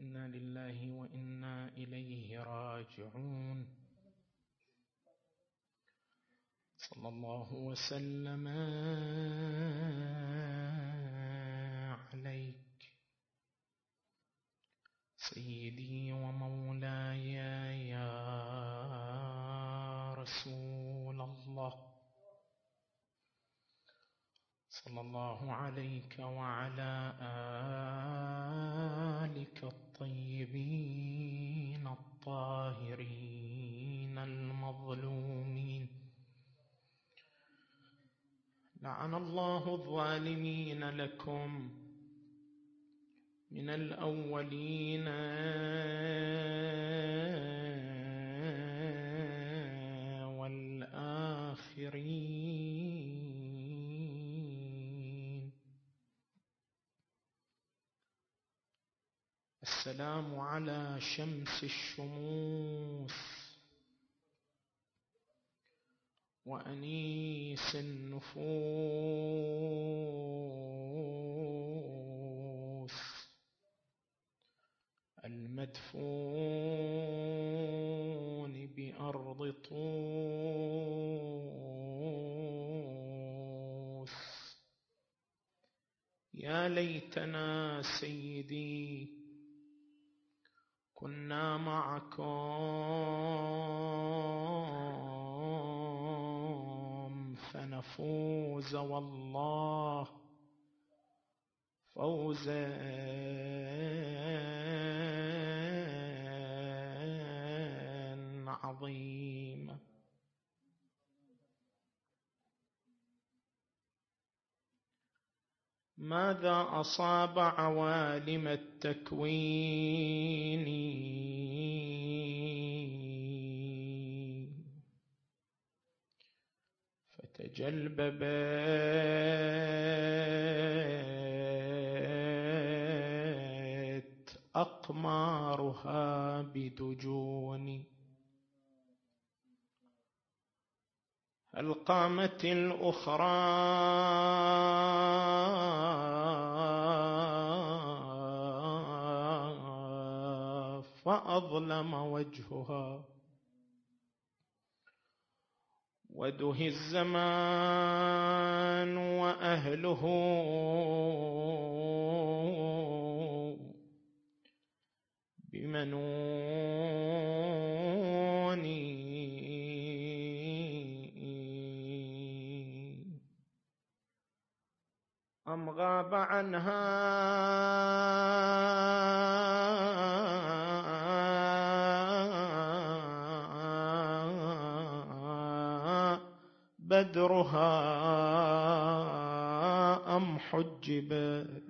إنا لله وإنا إليه راجعون. صلى الله وسلم عليك. سيدي ومولاي يا رسول الله. صلى الله عليك وعلى آلك الطيبين. الطاهرين المظلومين. لعن الله الظالمين لكم من الأولين. السلام على شمس الشموس وأنيس النفوس المدفون بأرض طوس. يا ليتنا سيدي كنا معكم فنفوز والله فوزا عظيما ماذا أصاب عوالم التكوين؟ فتجلببت أقمارها بدجون. هل قامت الأخرى. فأظلم وجهها. ودهي الزمان وأهله. بمنون غاب عنها. بدرها أم حجبت.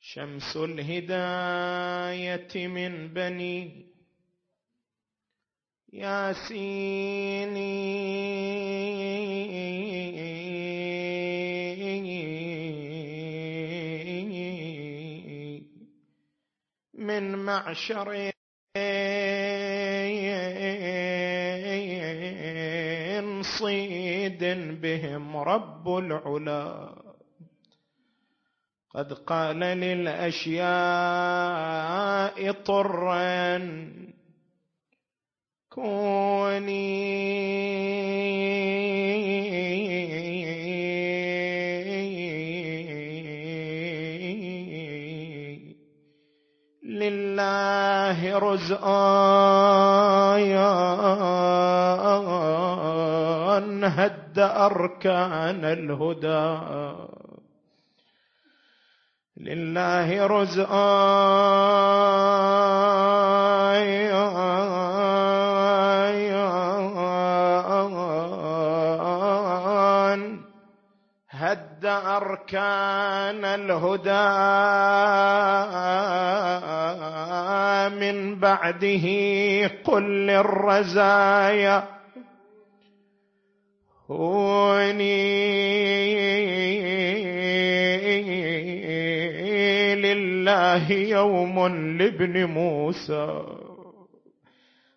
شمس الهداية من بني ياسيني معشر صيد بهم رب العلا. قد قال للأشياء طرا. كوني لله رزقايا هد أركان الهدى. لله رزقايا هد أركان الهدى من بعده قل للرزايا. هوني لله يوم لابن موسى.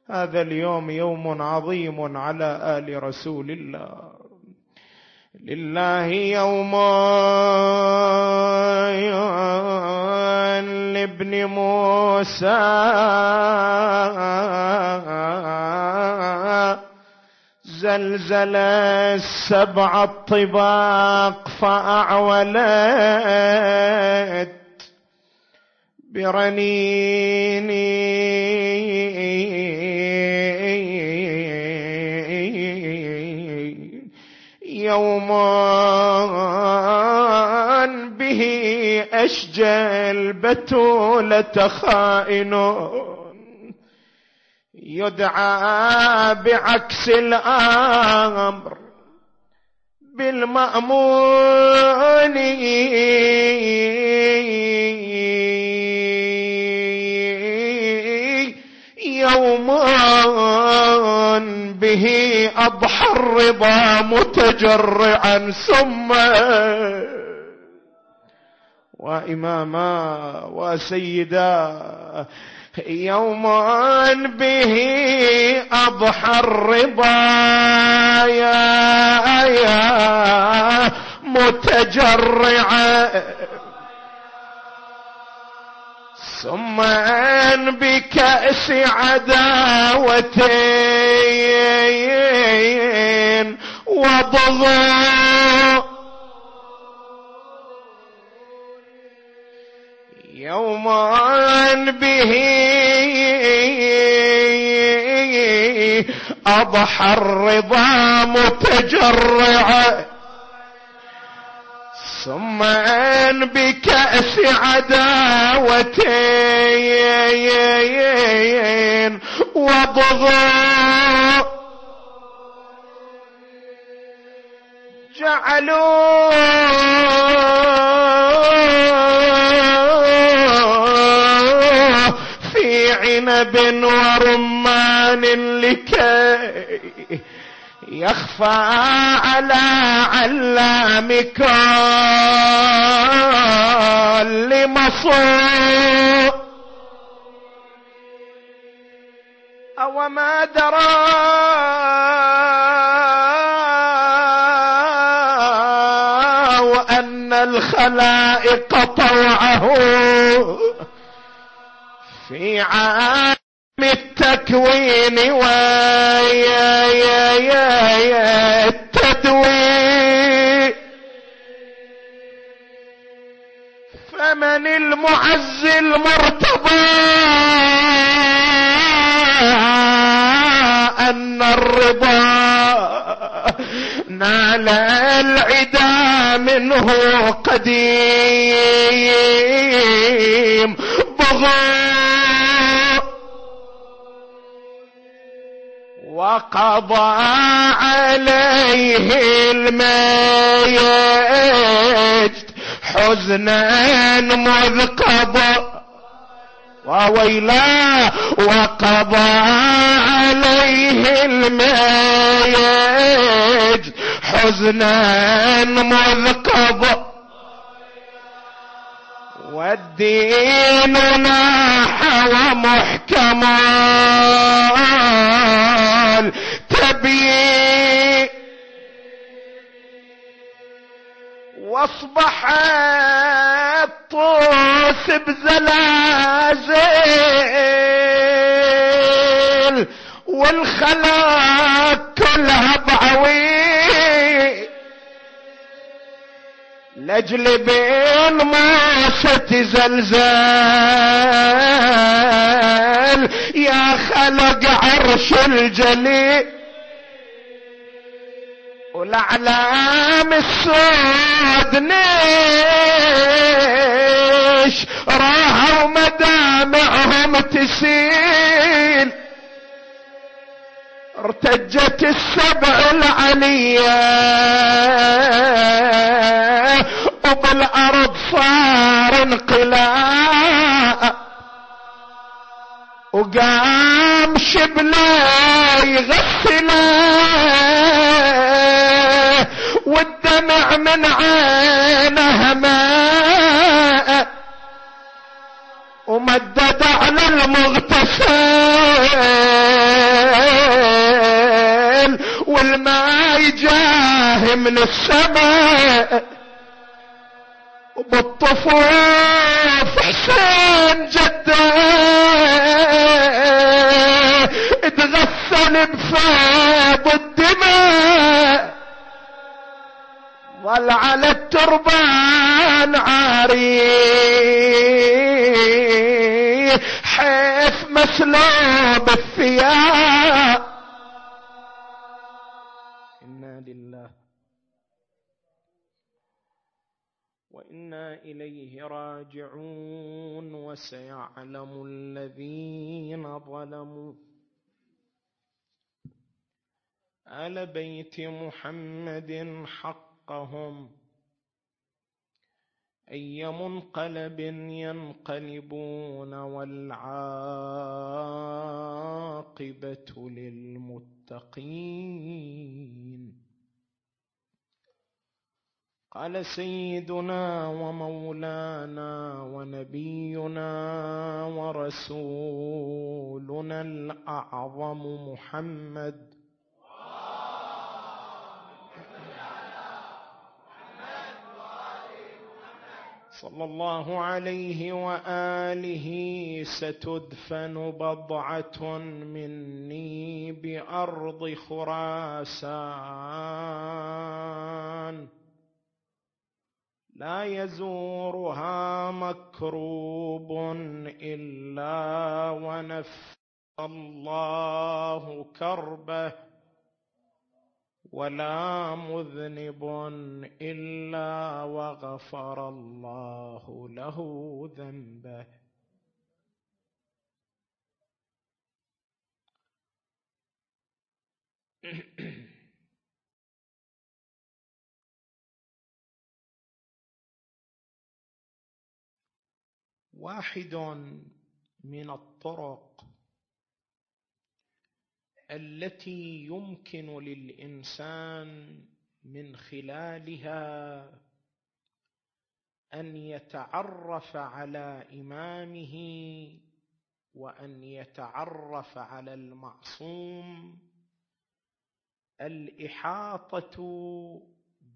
هذا اليوم يوم عظيم على آل رسول الله. لله يوم ابن موسى. زلزل السبع الطباق فأعولت برنيني يوما به أشجى البتولة خائن يدعى بعكس الأمر بالمأمون. يوما به أضحى الرضا متجرعا ثم وإماما وسيدا يوما به أضحى الرضا يا, يا متجرعا ثم أن بكأس عداوتين. وضغط يوما به أضحى الرضا متجرعا. ثم أن بكأس عداوتين وضغط جعلوا في عنب ورمان لكي يخفى على علامك لمصور أو ما درى وأن الخلائق طوعه في عام التكوين ويا يا يا يا التدوين فمن المعز المرتضى أن الرضا نال العدا منه قديم بغى وقضى عليه الميت. حزنا مذ قضى. وويلا وقضى عليه الميت. حزنا مذ قضى. والدين ناح ومحكم واصبح الطوس بزلازل والخلاق كلها بعوي لاجل بين ما ستزلزل يا خلق عرش الجليل. والاعلام السود نيش راحوا مدامعهم تسيل. ارتجت السبع العلية وبالأرض صار انقلاع وقام شبله يغسله والدمع من عينه ماء ومدد على المغتسل والماء جاه من السماء وبالطفوف حسين جدة اتغسل بفاض الدماء. ظل على التربان عاري. حيث مسلوب الثياب. إنا لله وإنا إليه راجعون. وسيعلم الذين ظلموا آل بيت محمد حقهم أي منقلب ينقلبون والعاقبة للمتقين. قال سيدنا ومولانا ونبينا ورسولنا الأعظم محمد صلى الله عليه وآله ستدفن بضعة مني بأرض خراسان. لا يزورها مكروب إلا ونفى الله كربه ولا مذنب إلا وغفر الله له ذنبه. واحد من الطرق التي يمكن للإنسان من خلالها أن يتعرف على إمامه وأن يتعرف على المعصوم. الإحاطة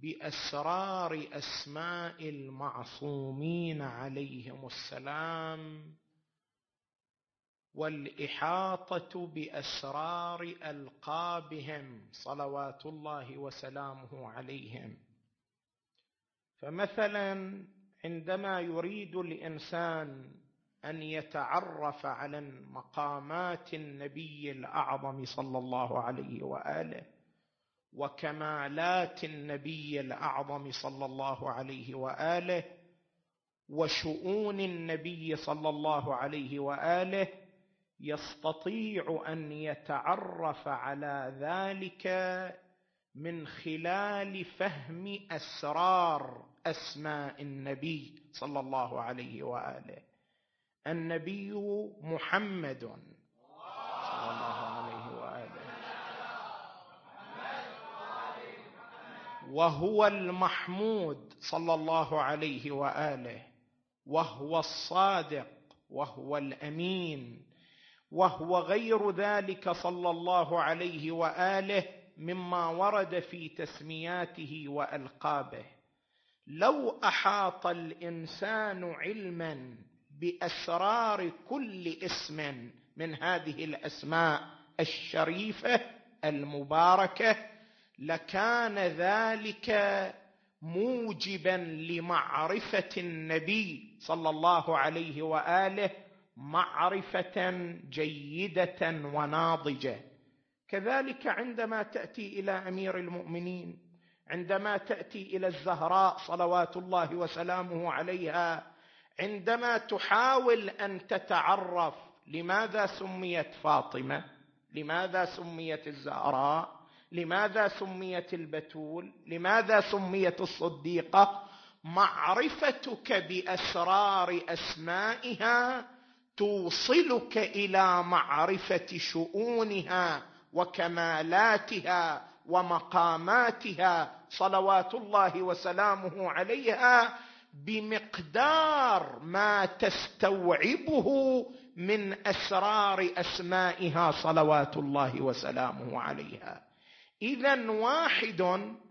بأسرار أسماء المعصومين عليهم السلام والإحاطة بأسرار ألقابهم صلوات الله وسلامه عليهم. فمثلا عندما يريد الإنسان أن يتعرف على مقامات النبي الأعظم صلى الله عليه وآله وكمالات النبي الأعظم صلى الله عليه وآله وشؤون النبي صلى الله عليه وآله يستطيع أن يتعرف على ذلك من خلال فهم أسرار أسماء النبي صلى الله عليه وآله. النبي محمد صلى الله عليه وآله. وهو المحمود صلى الله عليه وآله. وهو الصادق. وهو الأمين. وهو غير ذلك صلى الله عليه وآله مما ورد في تسمياته وألقابه. لو أحاط الإنسان علما بأسرار كل اسم من هذه الأسماء الشريفة المباركة لكان ذلك موجبا لمعرفة النبي صلى الله عليه وآله معرفة جيدة وناضجة. كذلك عندما تأتي إلى أمير المؤمنين عندما تأتي إلى الزهراء صلوات الله وسلامه عليها عندما تحاول أن تتعرف لماذا سميت فاطمة لماذا سميت الزهراء لماذا سميت البتول لماذا سميت الصديقة معرفتك بأسرار أسمائها توصلك إلى معرفة شؤونها وكمالاتها ومقاماتها صلوات الله وسلامه عليها بمقدار ما تستوعبه من أسرار أسمائها صلوات الله وسلامه عليها. اذا واحد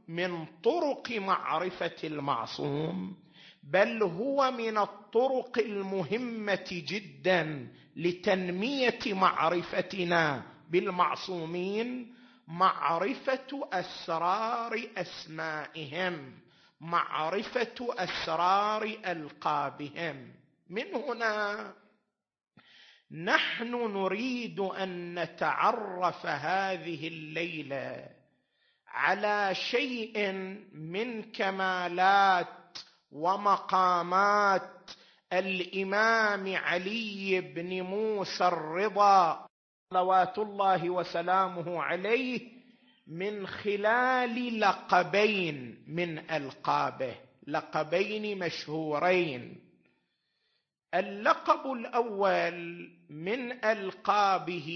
من طرق معرفة المعصوم بل هو من الطرق المهمة جدا لتنمية معرفتنا بالمعصومين معرفة أسرار أسمائهم معرفة أسرار ألقابهم. من هنا نحن نريد أن نتعرف هذه الليلة على شيء من كمالات ومقامات الإمام علي بن موسى الرضا صلوات الله وسلامه عليه من خلال لقبين من ألقابه لقبين مشهورين. اللقب الأول من ألقابه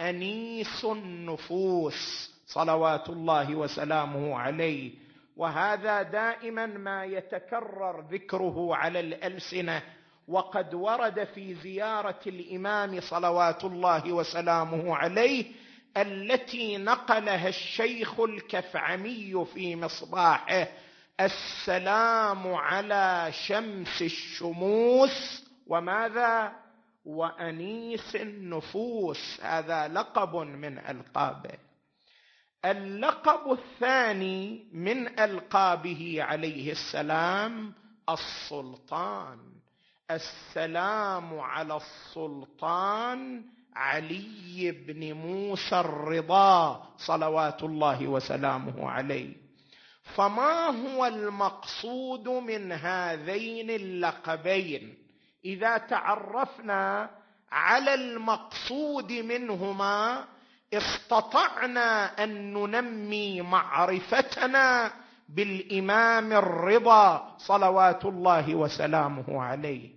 أنيس النفوس صلوات الله وسلامه عليه. وهذا دائما ما يتكرر ذكره على الألسنة وقد ورد في زيارة الإمام صلوات الله وسلامه عليه التي نقلها الشيخ الكفعمي في مصباحه السلام على شمس الشموس. وماذا؟ وأنيس النفوس. هذا لقب من ألقابه. اللقب الثاني من ألقابه عليه السلام السلطان. السلام على السلطان علي بن موسى الرضا صلوات الله وسلامه عليه. فما هو المقصود من هذين اللقبين؟ إذا تعرفنا على المقصود منهما استطعنا أن ننمي معرفتنا بالإمام الرضا صلوات الله وسلامه عليه.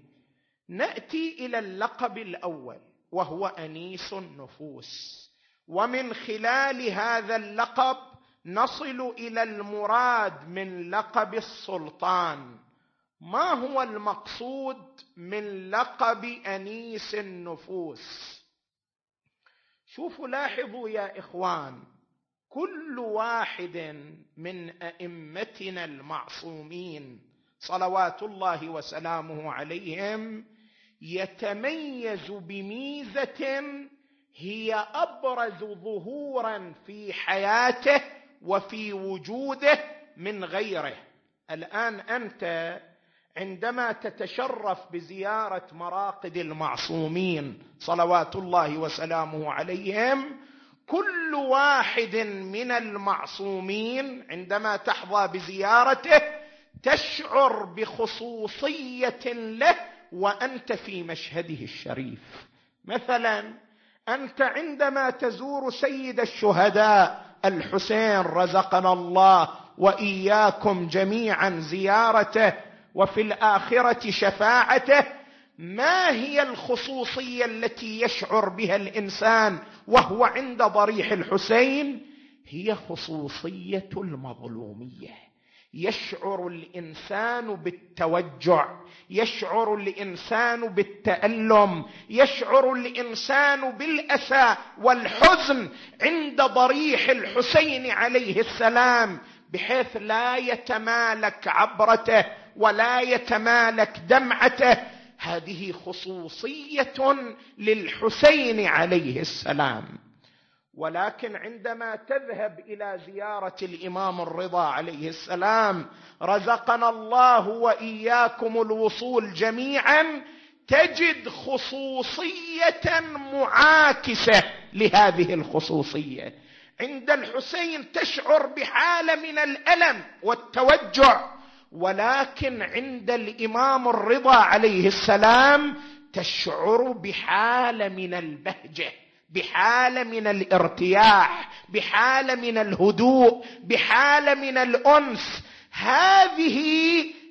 نأتي إلى اللقب الأول وهو أنيس النفوس. ومن خلال هذا اللقب نصل إلى المراد من لقب السلطان. ما هو المقصود من لقب أنيس النفوس؟ شوفوا لاحظوا يا إخوان كل واحد من أئمتنا المعصومين صلوات الله وسلامه عليهم يتميز بميزة هي أبرز ظهورا في حياته وفي وجوده من غيره. الآن أنت عندما تتشرف بزيارة مراقد المعصومين صلوات الله وسلامه عليهم كل واحد من المعصومين عندما تحظى بزيارته تشعر بخصوصية له وأنت في مشهده الشريف. مثلا أنت عندما تزور سيد الشهداء الحسين رزقنا الله وإياكم جميعا زيارته وفي الآخرة شفاعته ما هي الخصوصية التي يشعر بها الإنسان وهو عند ضريح الحسين؟ هي خصوصية المظلومية. يشعر الإنسان بالتوجع يشعر الإنسان بالتألم يشعر الإنسان بالأسى والحزن عند ضريح الحسين عليه السلام بحيث لا يتمالك عبرته ولا يتمالك دمعته. هذه خصوصية للحسين عليه السلام. ولكن عندما تذهب إلى زيارة الإمام الرضا عليه السلام رزقنا الله وإياكم الوصول جميعا تجد خصوصية معاكسة لهذه الخصوصية. عند الحسين تشعر بحالة من الألم والتوجع. ولكن عند الإمام الرضا عليه السلام تشعر بحالة من البهجة بحالة من الارتياح بحالة من الهدوء بحالة من الأنس. هذه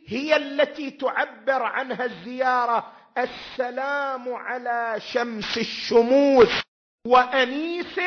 هي التي تعبر عنها الزيارة. السلام على شمس الشموس وأنيس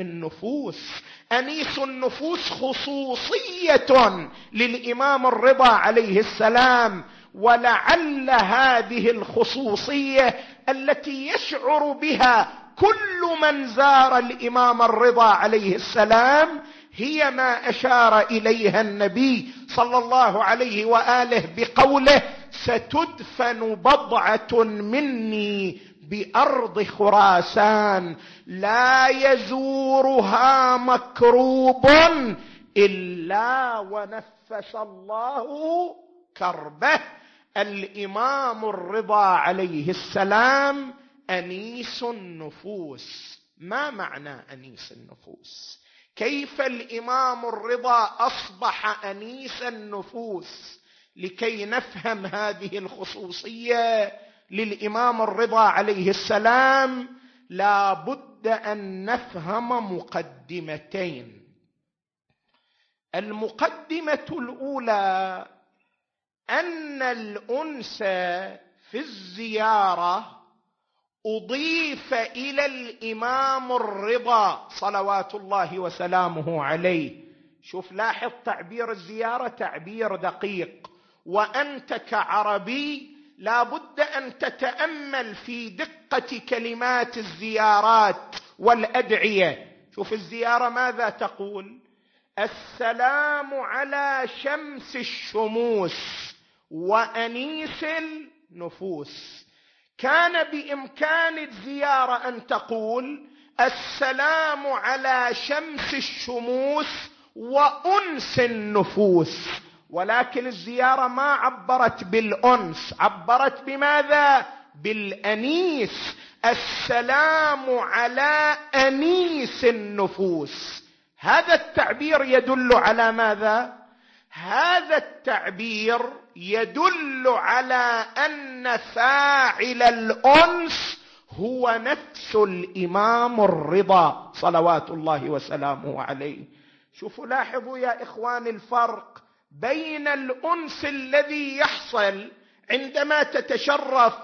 النفوس. أنيس النفوس خصوصية للإمام الرضا عليه السلام ولعل هذه الخصوصية التي يشعر بها كل من زار الإمام الرضا عليه السلام هي ما أشار إليها النبي صلى الله عليه وآله بقوله ستدفن بضعة مني بأرض خراسان لا يزورها مكروب إلا ونفس الله كربه. الإمام الرضا عليه السلام أنيس النفوس. ما معنى أنيس النفوس؟ كيف الإمام الرضا أصبح أنيس النفوس لكي نفهم هذه الخصوصية؟ للإمام الرضا عليه السلام لا بد أن نفهم مقدمتين. المقدمة الأولى أن الأنس في الزيارة أضيف إلى الإمام الرضا صلوات الله وسلامه عليه. شوف لاحظ تعبير الزيارة تعبير دقيق. وأنت كعربي لا بد أن تتأمل في دقة كلمات الزيارات والأدعية. شوف الزيارة ماذا تقول؟ السلام على شمس الشموس وأنيس النفوس. كان بإمكان الزيارة أن تقول السلام على شمس الشموس وأنس النفوس. ولكن الزيارة ما عبرت بالأنس عبرت بماذا؟ بالأنيس. السلام على أنيس النفوس. هذا التعبير يدل على ماذا؟ هذا التعبير يدل على أن فاعل الأنس هو نفس الإمام الرضا صلوات الله وسلامه عليه. شوفوا لاحظوا يا إخوان الفرق. بين الأنس الذي يحصل عندما تتشرف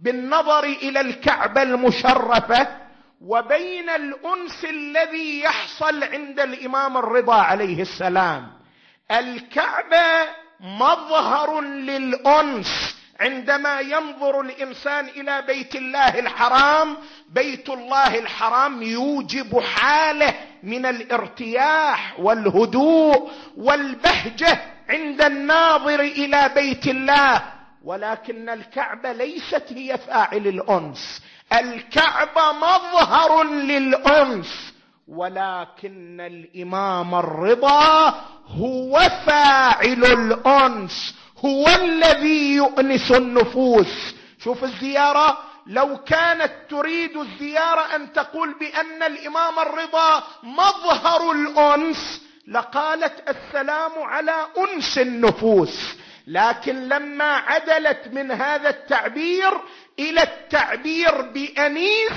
بالنظر إلى الكعبة المشرفة وبين الأنس الذي يحصل عند الإمام الرضا عليه السلام. الكعبة مظهر للأنس عندما ينظر الإنسان إلى بيت الله الحرام. بيت الله الحرام يوجب حاله من الارتياح والهدوء والبهجة عند الناظر إلى بيت الله. ولكن الكعبة ليست هي فاعل الأنس. الكعبة مظهر للأنس. ولكن الإمام الرضا هو فاعل الأنس. هو الذي يؤنس النفوس. شوف الزيارة. لو كانت تريد الزيارة أن تقول بأن الإمام الرضا مظهر الأنس لقالت السلام على أنس النفوس لكن لما عدلت من هذا التعبير إلى التعبير بأنيس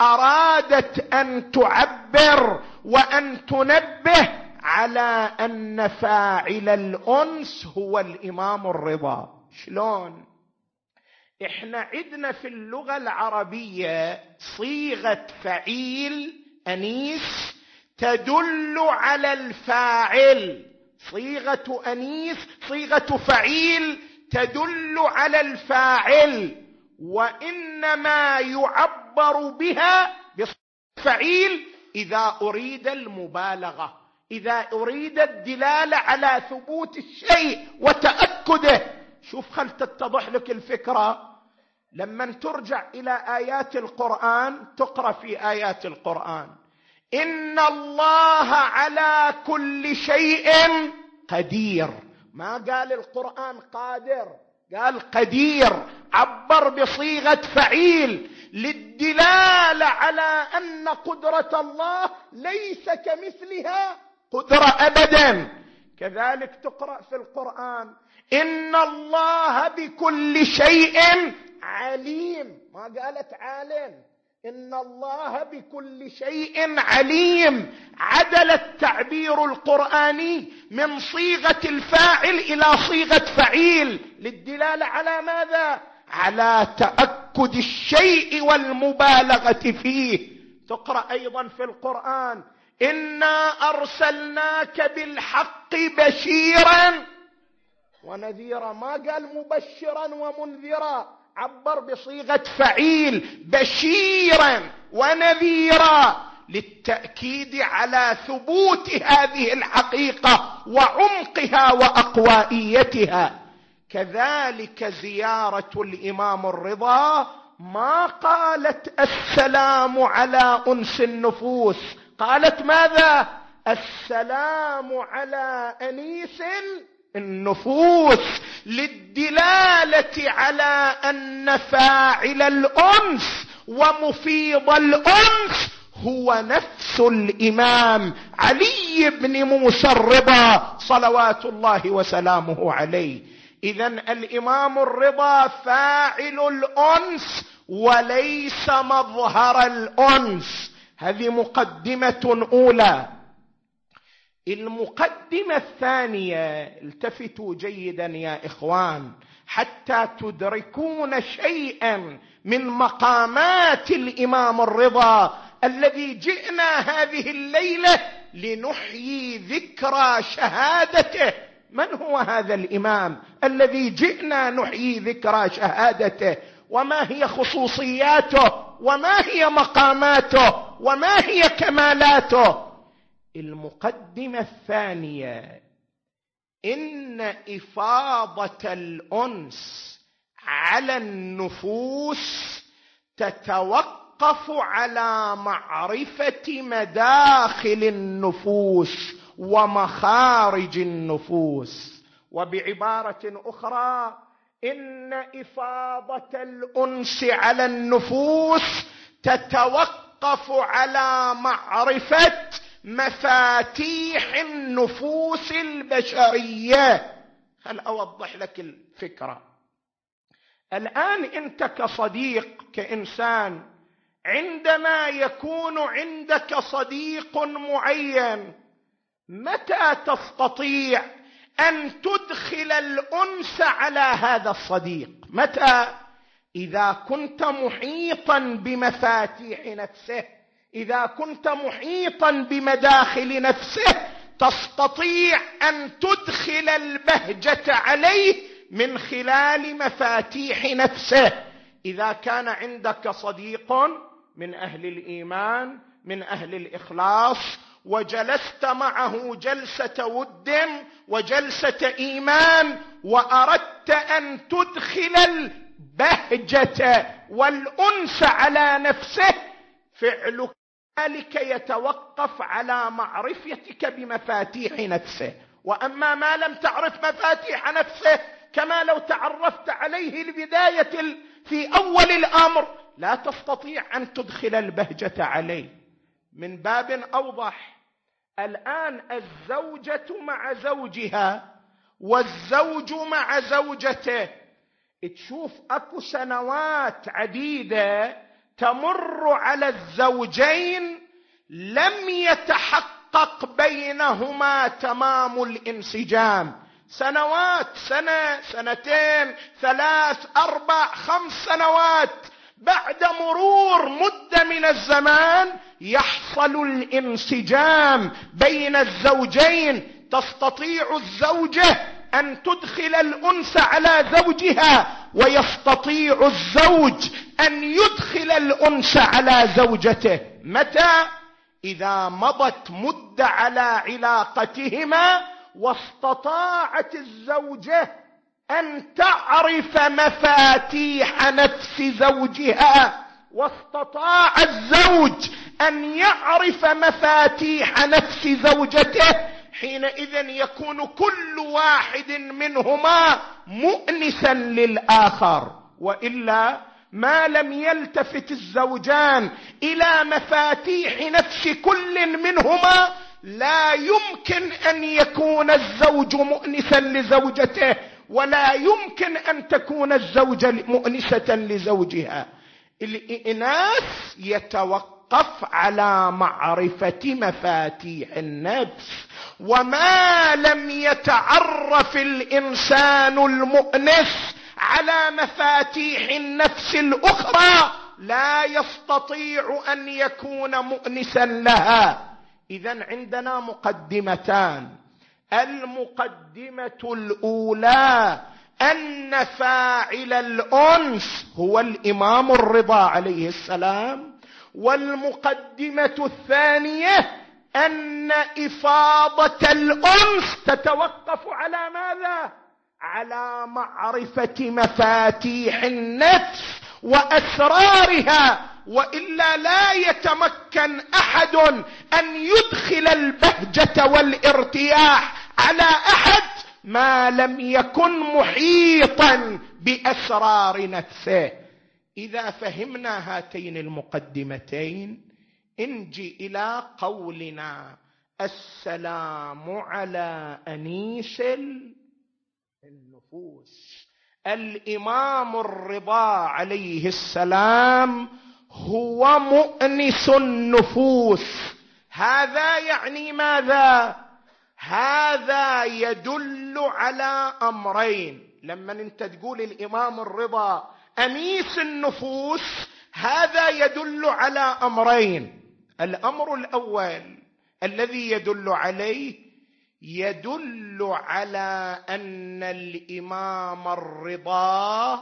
أرادت أن تعبر وأن تنبه على أن فاعل الأنس هو الإمام الرضا. شلون؟ إحنا عندنا في اللغة العربية صيغة فعيل أنيس تدل على الفاعل. صيغة أنيس صيغة فعيل تدل على الفاعل. وإنما يعبر بها بفعيل إذا أريد المبالغة. إذا أريد الدلاله على ثبوت الشيء وتأكده. شوف خل تتضح لك الفكرة؟ لما ترجع إلى آيات القرآن تقرأ في آيات القرآن. ان الله على كل شيء قدير. ما قال القرآن قادر؟ قال قدير. عبر بصيغة فعيل. للدلالة على أن قدرة الله ليس كمثلها. قدرة ابدا. كذلك تقرأ في القرآن. ان الله بكل شيء عليم. ما قالت عالم. إن الله بكل شيء عليم. عدل التعبير القرآني من صيغة الفاعل إلى صيغة فعيل. للدلالة على ماذا؟ على تأكد الشيء والمبالغة فيه. تقرأ أيضا في القرآن. إنا أرسلناك بالحق بشيرا. ونذيرا. ما قال مبشرا ومنذرا. عبر بصيغة فعيل بشيرا ونذيرا للتأكيد على ثبوت هذه الحقيقة وعمقها وأقوائيتها. كذلك زيارة الإمام الرضا ما قالت السلام على أنس النفوس. قالت ماذا؟ السلام على أنيس النفوس للدلالة على أن فاعل الأنس ومفيض الأنس هو نفس الإمام علي بن موسى الرضا صلوات الله وسلامه عليه. اذا الإمام الرضا فاعل الأنس وليس مظهر الأنس. هذه مقدمة أولى. المقدمة الثانية التفتوا جيدا يا إخوان حتى تدركون شيئا من مقامات الإمام الرضا الذي جئنا هذه الليلة لنحيي ذكرى شهادته. من هو هذا الإمام الذي جئنا نحيي ذكرى شهادته؟ وما هي خصوصياته؟ وما هي مقاماته؟ وما هي كمالاته؟ المقدمة الثانية. إن إفاضة الأنس على النفوس تتوقف على معرفة مداخل النفوس ومخارج النفوس. وبعبارة أخرى إن إفاضة الأنس على النفوس تتوقف على معرفة مفاتيح النفوس البشرية. هل أوضح لك الفكرة. الآن أنت كصديق كإنسان عندما يكون عندك صديق معين متى تستطيع أن تدخل الأنس على هذا الصديق؟ متى؟ إذا كنت محيطا بمفاتيح نفسه. إذا كنت محيطا بمداخل نفسه تستطيع أن تدخل البهجة عليه من خلال مفاتيح نفسه. إذا كان عندك صديق من أهل الإيمان من أهل الإخلاص وجلست معه جلسة ود وجلسة إيمان وأردت أن تدخل البهجة والأنس على نفسه فعلك ذلك يتوقف على معرفتك بمفاتيح نفسه. وأما ما لم تعرف مفاتيح نفسه كما لو تعرفت عليه البداية في أول الأمر لا تستطيع أن تدخل البهجة عليه. من باب أوضح الآن الزوجة مع زوجها والزوج مع زوجته. تشوف أكو سنوات عديدة تمر على الزوجين لم يتحقق بينهما تمام الانسجام. سنوات سنة سنتين ثلاث أربع خمس سنوات بعد مرور مدة من الزمان يحصل الانسجام بين الزوجين. تستطيع الزوجة أن تدخل الانس على زوجها ويستطيع الزوج أن يدخل الانس على زوجته. متى؟ إذا مضت مدة على علاقتهما واستطاعت الزوجة أن تعرف مفاتيح نفس زوجها. واستطاع الزوج أن يعرف مفاتيح نفس زوجته. حينئذ يكون كل واحد منهما مؤنسا للآخر وإلا ما لم يلتفت الزوجان إلى مفاتيح نفس كل منهما لا يمكن أن يكون الزوج مؤنسا لزوجته ولا يمكن أن تكون الزوجه مؤنسه لزوجها. الإناث يتوقف على معرفة مفاتيح النفس. وما لم يتعرف الإنسان المؤنس على مفاتيح النفس الأخرى لا يستطيع أن يكون مؤنسا لها. اذا عندنا مقدمتان. المقدمة الأولى أن فاعل الأنس هو الإمام الرضا عليه السلام. والمقدمة الثانية أن إفاضة الأنس تتوقف على ماذا؟ على معرفة مفاتيح النفس وأسرارها وإلا لا يتمكن أحد أن يدخل البهجة والارتياح على أحد ما لم يكن محيطا بأسرار نفسه. إذا فهمنا هاتين المقدمتين انجي إلى قولنا السلام على أنيس النفوس. الإمام الرضا عليه السلام هو مؤنس النفوس. هذا يعني ماذا؟ هذا يدل على أمرين. لما انت تقول الإمام الرضا انيس النفوس هذا يدل على أمرين. الأمر الأول الذي يدل عليه يدل على أن الإمام الرضا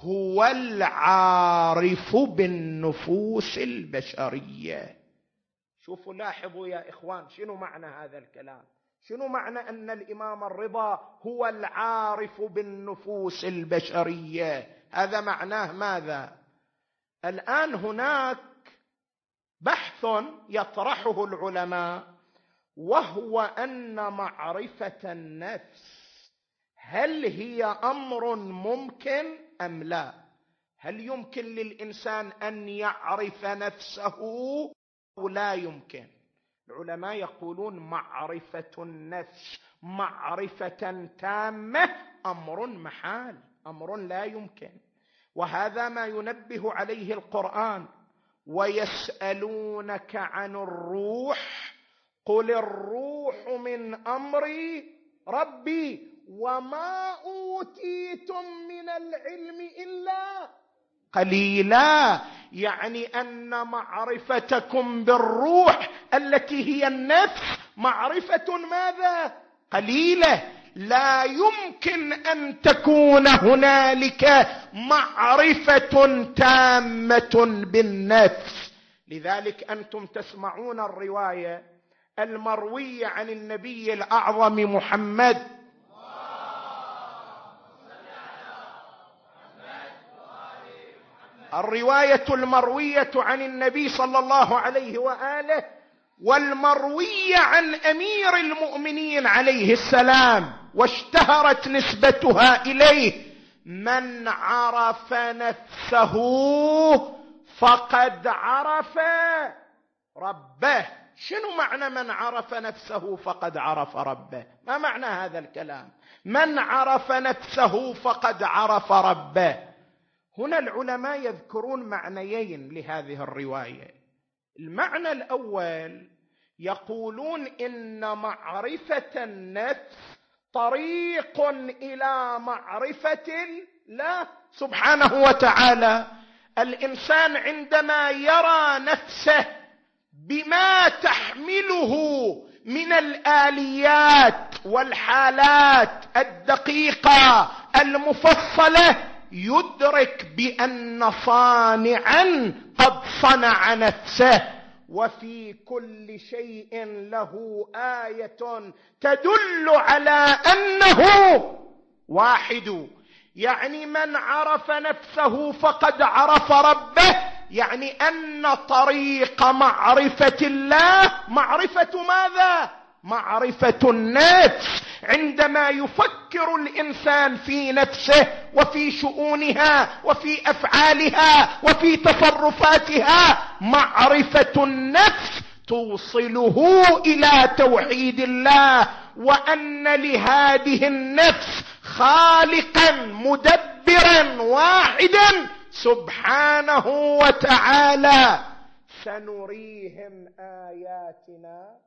هو العارف بالنفوس البشرية. شوفوا لاحظوا يا إخوان شنو معنى هذا الكلام؟ شنو معنى أن الإمام الرضا هو العارف بالنفوس البشرية؟ هذا معناه ماذا؟ الآن هناك بحث يطرحه العلماء وهو أن معرفة النفس هل هي أمر ممكن أم لا؟ هل يمكن للإنسان أن يعرف نفسه أو لا يمكن؟ العلماء يقولون معرفة النفس معرفة تامة أمر محال. أمر لا يمكن. وهذا ما ينبه عليه القرآن ويسألونك عن الروح قل الروح من أمر ربي وما أوتيتم من العلم إلا قليلا. يعني أن معرفتكم بالروح التي هي النفس معرفة ماذا؟ قليلة. لا يمكن أن تكون هنالك معرفة تامة بالنفس. لذلك أنتم تسمعون الرواية المروية عن النبي الأعظم محمد. الرواية المروية عن النبي صلى الله عليه وآله والمروية عن أمير المؤمنين عليه السلام. واشتهرت نسبتها إليه. من عرف نفسه فقد عرف ربه. شنو معنى من عرف نفسه فقد عرف ربه؟ ما معنى هذا الكلام؟ من عرف نفسه فقد عرف ربه. هنا العلماء يذكرون معنيين لهذه الرواية. المعنى الأول يقولون إن معرفة النفس طريق إلى معرفة الله سبحانه وتعالى. الإنسان عندما يرى نفسه بما تحمله من الآليات والحالات الدقيقة المفصلة يدرك بأن صانعا قد صنع نفسه. وفي كل شيء له آية تدل على أنه واحد. يعني من عرف نفسه فقد عرف ربه. يعني أن طريق معرفة الله معرفة ماذا؟ معرفة النفس عندما يفكر الإنسان في نفسه وفي شؤونها وفي أفعالها وفي تصرفاتها معرفة النفس توصله إلى توحيد الله وأن لهذه النفس خالقا مدبرا واحدا سبحانه وتعالى. سنريهم آياتنا.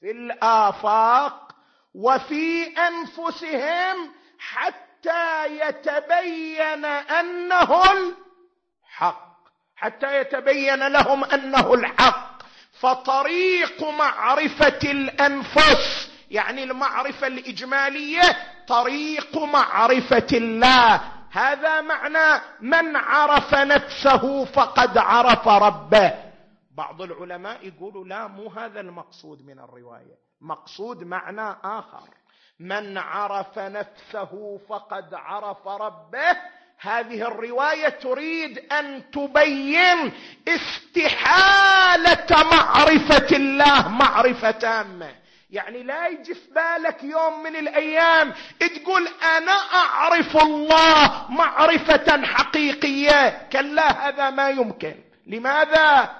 في الآفاق وفي أنفسهم حتى يتبين أنه الحق. حتى يتبين لهم أنه الحق. فطريق معرفة الأنفس يعني المعرفة الإجمالية طريق معرفة الله. هذا معنى من عرف نفسه فقد عرف ربه. بعض العلماء يقولوا لا مو هذا المقصود من الرواية. مقصود معنى آخر. من عرف نفسه فقد عرف ربه. هذه الرواية تريد أن تبين استحالة معرفة الله معرفة تامة. يعني لا يجي في بالك يوم من الأيام تقول أنا أعرف الله معرفة حقيقية. كلا هذا ما يمكن. لماذا؟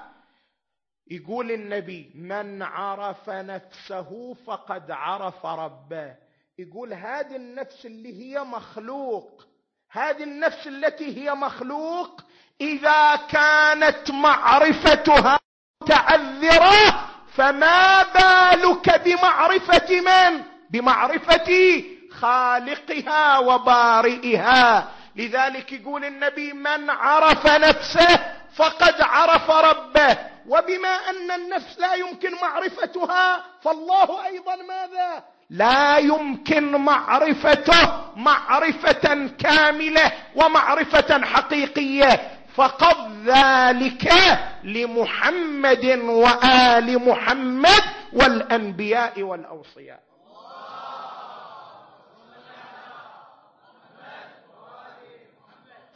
يقول النبي من عرف نفسه فقد عرف ربه. يقول هذه النفس اللي هي مخلوق. هذه النفس التي هي مخلوق إذا كانت معرفتها متعذرة فما بالك بمعرفة من؟ بمعرفة خالقها وبارئها. لذلك يقول النبي من عرف نفسه فقد عرف ربه. وبما أن النفس لا يمكن معرفتها فالله أيضا ماذا؟ لا يمكن معرفته معرفة كاملة ومعرفة حقيقية. فقد ذلك لمحمد وآل محمد والأنبياء والأوصياء.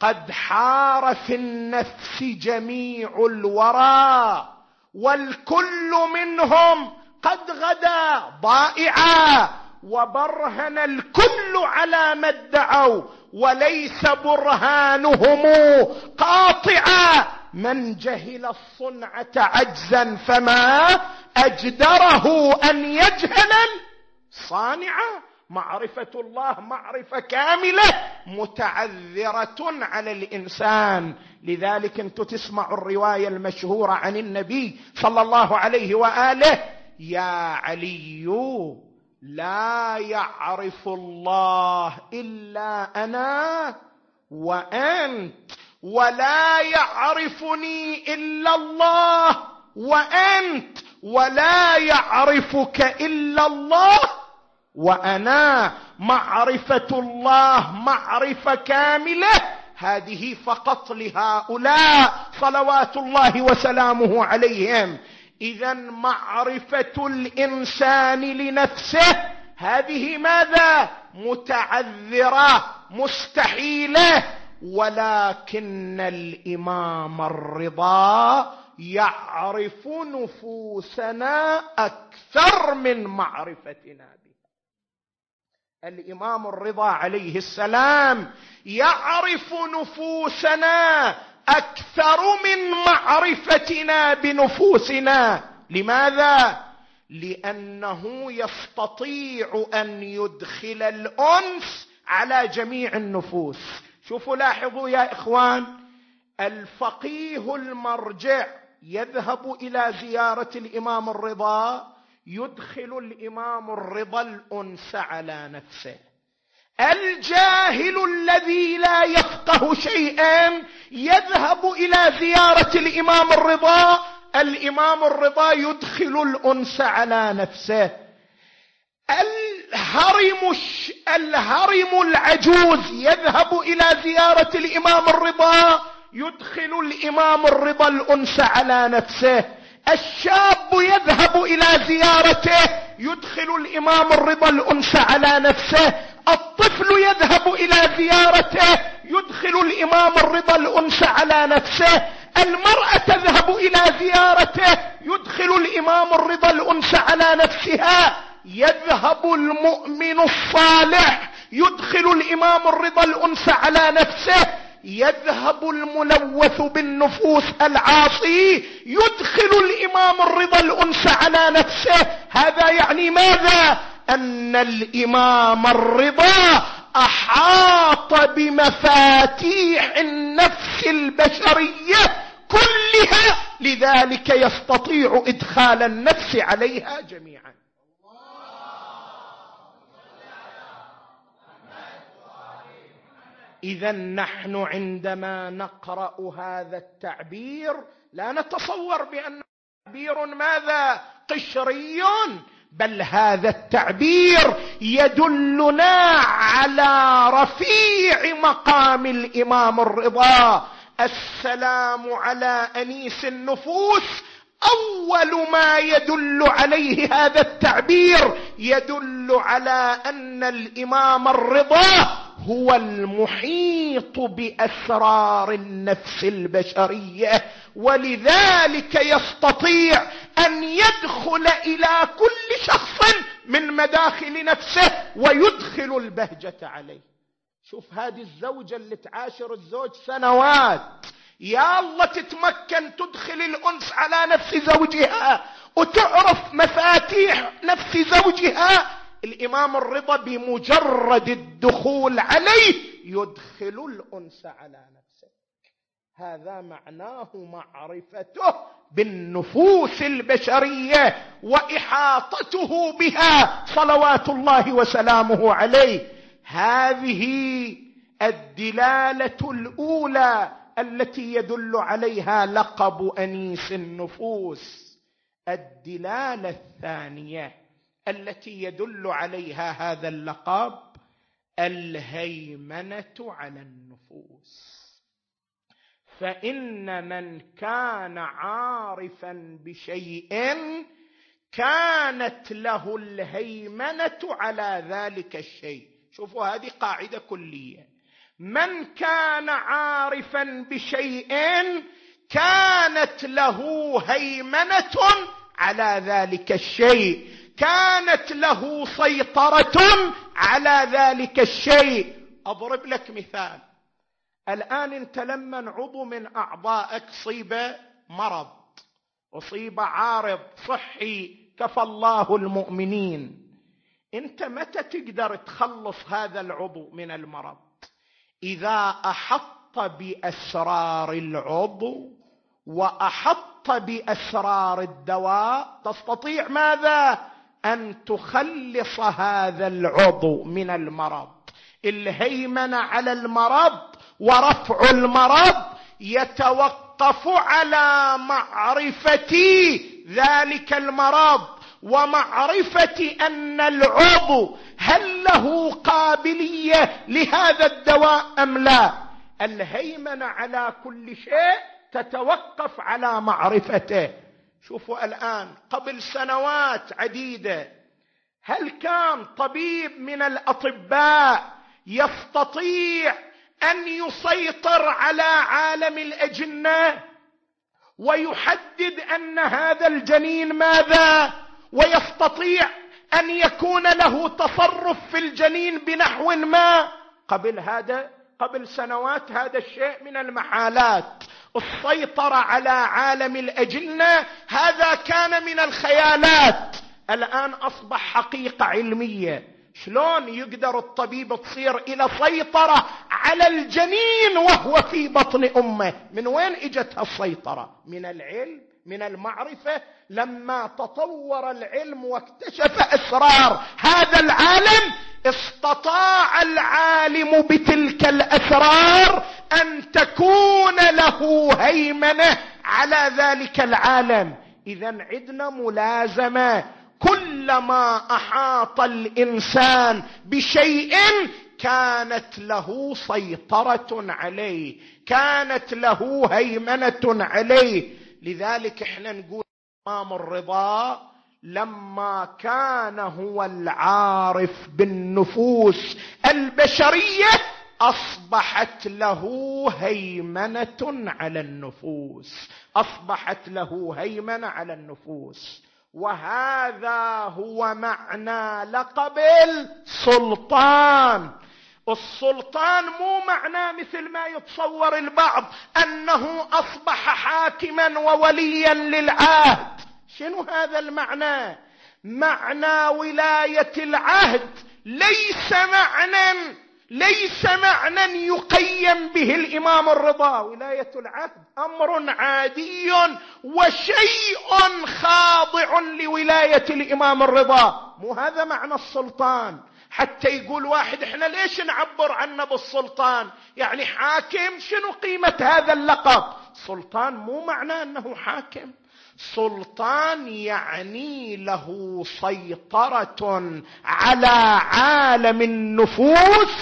قد حار في النفس جميع الورى والكل منهم قد غدا ضائعا وبرهن الكل على ما ادعوا وليس برهانهم قاطعا. من جهل الصنعة عجزا فما أجدره أن يجهل الصانعه معرفة الله معرفة كاملة متعذرة على الإنسان. لذلك أنتم تسمعوا الرواية المشهورة عن النبي صلى الله عليه وآله يا علي لا يعرف الله إلا أنا وأنت ولا يعرفني إلا الله وأنت ولا يعرفك إلا الله وأنا معرفة الله معرفة كاملة. هذه فقط لهؤلاء صلوات الله وسلامه عليهم. اذا معرفة الإنسان لنفسه هذه ماذا؟ متعذرة مستحيلة. ولكن الإمام الرضا يعرف نفوسنا أكثر من معرفتنا. الإمام الرضا عليه السلام يعرف نفوسنا أكثر من معرفتنا بنفوسنا. لماذا؟ لأنه يستطيع أن يدخل الأنس على جميع النفوس. شوفوا لاحظوا يا إخوان الفقيه المرجع يذهب إلى زيارة الإمام الرضا يدخل الإمام الرضا الانس على نفسه. الجاهل الذي لا يفقه شيئا يذهب إلى زيارة الإمام الرضا. الإمام الرضا يدخل الانس على نفسه. الهرم الهرم العجوز يذهب إلى زيارة الإمام الرضا. يدخل الإمام الرضا الانس على نفسه. الشاب يذهب إلى زيارته يدخل الإمام الرضا الانس على نفسه الطفل يذهب إلى زيارته يدخل الإمام الرضا الانس على نفسه المرأة تذهب إلى زيارته يدخل الإمام الرضا الانس على نفسها يذهب المؤمن الصالح يدخل الإمام الرضا الانس على نفسه يذهب الملوث بالنفوس العاصي يدخل الإمام الرضا الأنس على نفسه. هذا يعني ماذا؟ أن الإمام الرضا أحاط بمفاتيح النفس البشرية كلها لذلك يستطيع إدخال النفس عليها جميعا. إذا نحن عندما نقرأ هذا التعبير لا نتصور بأن تعبير ماذا؟ قشري. بل هذا التعبير يدلنا على رفيع مقام الإمام الرضا. السلام على أنيس النفوس. أول ما يدل عليه هذا التعبير يدل على أن الإمام الرضا هو المحيط بأسرار النفس البشرية ولذلك يستطيع أن يدخل إلى كل شخص من مداخل نفسه ويدخل البهجة عليه. شوف هذه الزوجة اللي تعاشر الزوج سنوات. يا الله تتمكن تدخل الأنس على نفس زوجها وتعرف مفاتيح نفس زوجها الإمام الرضا بمجرد الدخول عليه يدخل الأنس على نفسه. هذا معناه معرفته بالنفوس البشرية وإحاطته بها صلوات الله وسلامه عليه. هذه الدلالة الأولى التي يدل عليها لقب أنيس النفوس. الدلالة الثانية التي يدل عليها هذا اللقب الهيمنة على النفوس. فإن من كان عارفا بشيء كانت له الهيمنة على ذلك الشيء. شوفوا هذه قاعدة كلية. من كان عارفا بشيء كانت له هيمنة على ذلك الشيء. كانت له سيطرة على ذلك الشيء. أضرب لك مثال. الآن أنت لما عضو من أعضائك صيب مرض اصيب عارض صحي كفى الله المؤمنين. أنت متى تقدر تخلص هذا العضو من المرض؟ إذا أحط بأسرار العضو وأحط بأسرار الدواء تستطيع ماذا؟ أن تخلص هذا العضو من المرض. الهيمنه على المرض ورفع المرض يتوقف على معرفة ذلك المرض ومعرفة أن العضو هل له قابلية لهذا الدواء أم لا. الهيمنه على كل شيء تتوقف على معرفته. شوفوا الآن قبل سنوات عديدة هل كان طبيب من الأطباء يستطيع أن يسيطر على عالم الأجنة ويحدد أن هذا الجنين ماذا ويستطيع أن يكون له تصرف في الجنين بنحو ما؟ قبل هذا قبل سنوات هذا الشيء من المحالات. السيطرة على عالم الأجنة هذا كان من الخيالات. الآن أصبح حقيقة علمية. شلون يقدر الطبيب تصير إلى سيطرة على الجنين وهو في بطن أمه؟ من وين اجت السيطرة؟ من العلم؟ من المعرفة لما تطور العلم واكتشف اسرار هذا العالم استطاع العالم بتلك الأسرار أن تكون له هيمنة على ذلك العالم. إذا عندنا ملازمة. كلما أحاط الإنسان بشيء كانت له سيطرة عليه كانت له هيمنة عليه. لذلك إحنا نقول إمام الرضا لما كان هو العارف بالنفوس البشرية أصبحت له هيمنة على النفوس. أصبحت له هيمنة على النفوس. وهذا هو معنى لقب السلطان. السلطان مو معناه مثل ما يتصور البعض أنه أصبح حاكما ووليا للعهد. شنو هذا المعنى؟ معنى ولاية العهد. ليس معنى ليس معنى يقيم به الإمام الرضا. ولاية العهد أمر عادي وشيء خاضع لولاية الإمام الرضا. مو هذا معنى السلطان. حتى يقول واحد إحنا ليش نعبر عنه بالسلطان؟ يعني حاكم شنو قيمة هذا اللقب؟ سلطان مو معناه أنه حاكم. سلطان يعني له سيطرة على عالم النفوس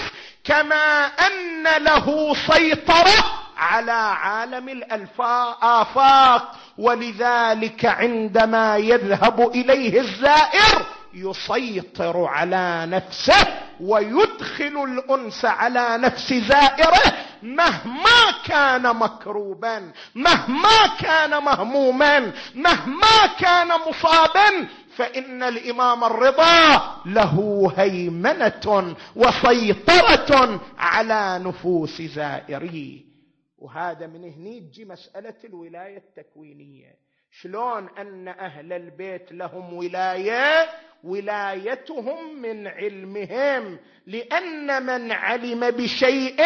كما أن له سيطرة على عالم الافاق ولذلك عندما يذهب إليه الزائر يسيطر على نفسه ويدخل يدخل الأنس على نفس زائره مهما كان مكروبا مهما كان مهموما مهما كان مصابا فإن الإمام الرضا له هيمنة وسيطرة على نفوس زائريه وهذا من هني تجي مسألة الولاية التكوينية. شلون أن أهل البيت لهم ولاية؟ ولايتهم من علمهم لأن من علم بشيء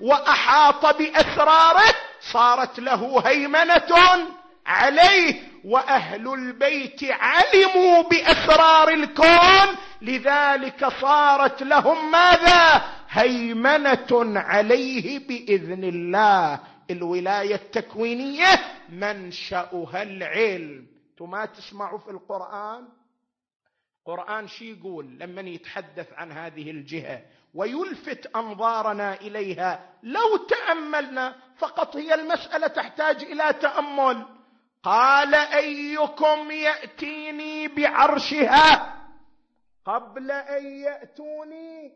وأحاط بأسراره صارت له هيمنة عليه. وأهل البيت علموا بأسرار الكون لذلك صارت لهم ماذا؟ هيمنة عليه بإذن الله. الولاية التكوينية منشاها العلم. ما تسمعوا في القرآن؟ القرآن شي يقول لما يتحدث عن هذه الجهة؟ ويلفت أنظارنا إليها. لو تأملنا فقط هي المسألة تحتاج إلى تأمل. قال أيكم يأتيني بعرشها؟ قبل أن يأتوني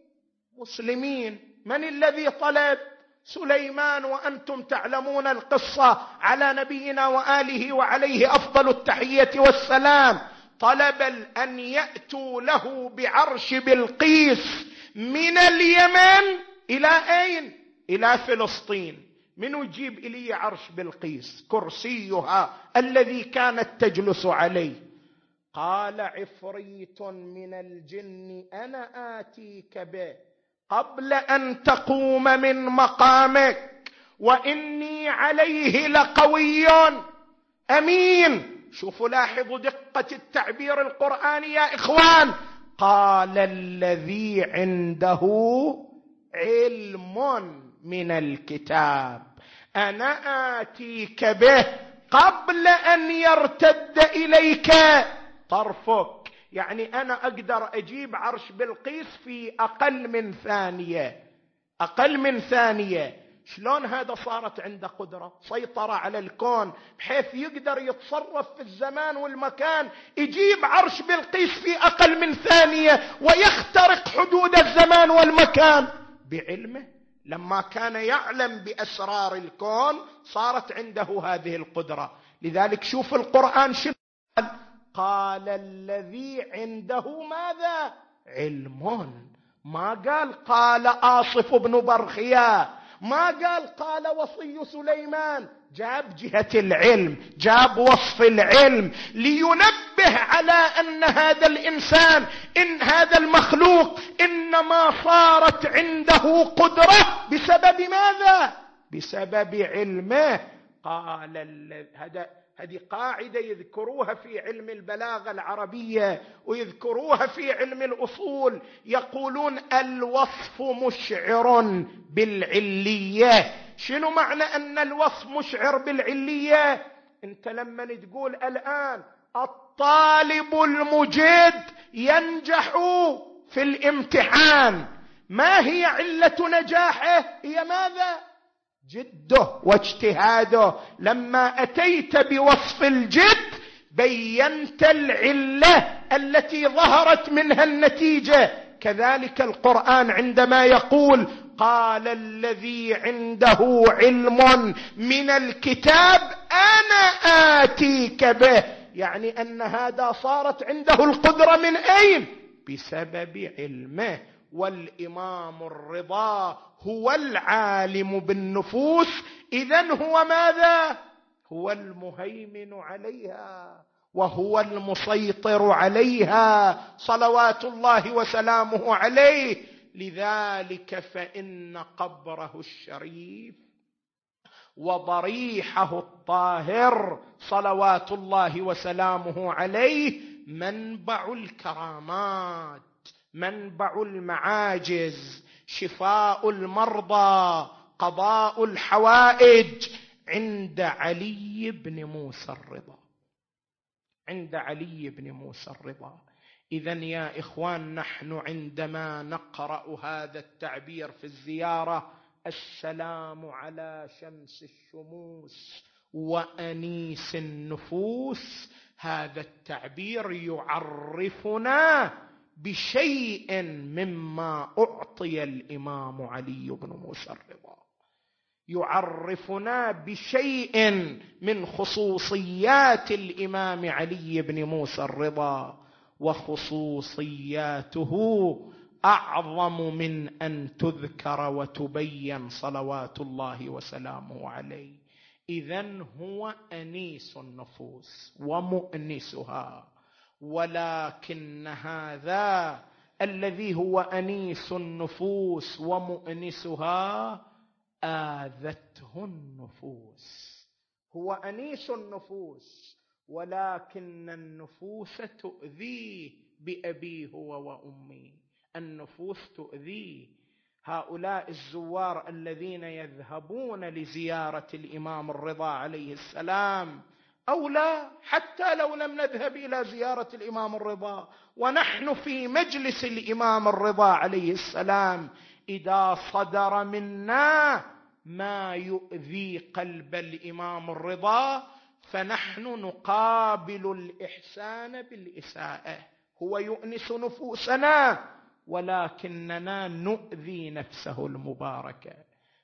مسلمين. من الذي طلب؟ سليمان وأنتم تعلمون القصة على نبينا وآله وعليه أفضل التحية والسلام. طلب ان يأتوا له بعرش بلقيس من اليمن. إلى أين؟ إلى فلسطين. من يجيب إلي عرش بلقيس؟ كرسيها الذي كانت تجلس عليه. قال عفريت من الجن أنا آتيك به. قبل أن تقوم من مقامك. وإني عليه لقوي أمين. شوفوا لاحظوا دقة التعبير القراني يا إخوان. قال الذي عنده علم من الكتاب. أنا آتيك به قبل أن يرتد إليك. طرفك. يعني أنا أقدر أجيب عرش بلقيس في أقل من ثانية. أقل من ثانية. شلون هذا صارت عنده قدرة؟ سيطرة على الكون بحيث يقدر يتصرف في الزمان والمكان يجيب عرش بلقيس في أقل من ثانية ويخترق حدود الزمان والمكان. بعلمه لما كان يعلم بأسرار الكون صارت عنده هذه القدرة. لذلك شوف القرآن شنو قال الذي عنده ماذا؟ علم. ما قال؟ قال آصف بن برخيا. ما قال؟ قال وصي سليمان. جاب جهة العلم جاب وصف العلم لينبه على أن هذا الإنسان إن هذا المخلوق إنما صارت عنده قدرة. بسبب ماذا؟ بسبب علمه. قال هذا هذه قاعدة يذكروها في علم البلاغة العربية ويذكروها في علم الأصول. يقولون الوصف مشعر بالعلية. شنو معنى أن الوصف مشعر بالعلية؟ أنت لما تقول الآن الطالب المجد ينجح في الامتحان ما هي علة نجاحه؟ هي ماذا؟ جده واجتهاده. لما أتيت بوصف الجد بينت العلة التي ظهرت منها النتيجة. كذلك القرآن عندما يقول قال الذي عنده علم من الكتاب أنا آتيك به. يعني أن هذا صارت عنده القدرة من أين؟ بسبب علمه. والإمام الرضا هو العالم بالنفوس اذا هو ماذا؟ هو المهيمن عليها وهو المسيطر عليها صلوات الله وسلامه عليه. لذلك فإن قبره الشريف وضريحه الطاهر صلوات الله وسلامه عليه منبع الكرامات منبع المعاجز شفاء المرضى قضاء الحوائج. عند علي بن موسى الرضا. عند علي بن موسى الرضا. اذا يا إخوان نحن عندما نقرأ هذا التعبير في الزيارة السلام على شمس الشموس وأنيس النفوس. هذا التعبير يعرفنا بشيء مما أعطي الإمام علي بن موسى الرضا. يعرفنا بشيء من خصوصيات الإمام علي بن موسى الرضا وخصوصياته أعظم من أن تذكر وتبين صلوات الله وسلامه عليه. اذا هو أنيس النفوس ومؤنسها. ولكن هذا الذي هو أنيس النفوس ومؤنسها آذته النفوس. هو أنيس النفوس ولكن النفوس تؤذيه بأبيه هو وامي النفوس تؤذيه. هؤلاء الزوار الذين يذهبون لزيارة الإمام الرضا عليه السلام أو لا حتى لو لم نذهب إلى زيارة الإمام الرضا ونحن في مجلس الإمام الرضا عليه السلام إذا صدر منا ما يؤذي قلب الإمام الرضا فنحن نقابل الإحسان بالإساءة. هو يؤنس نفوسنا ولكننا نؤذي نفسه المباركة.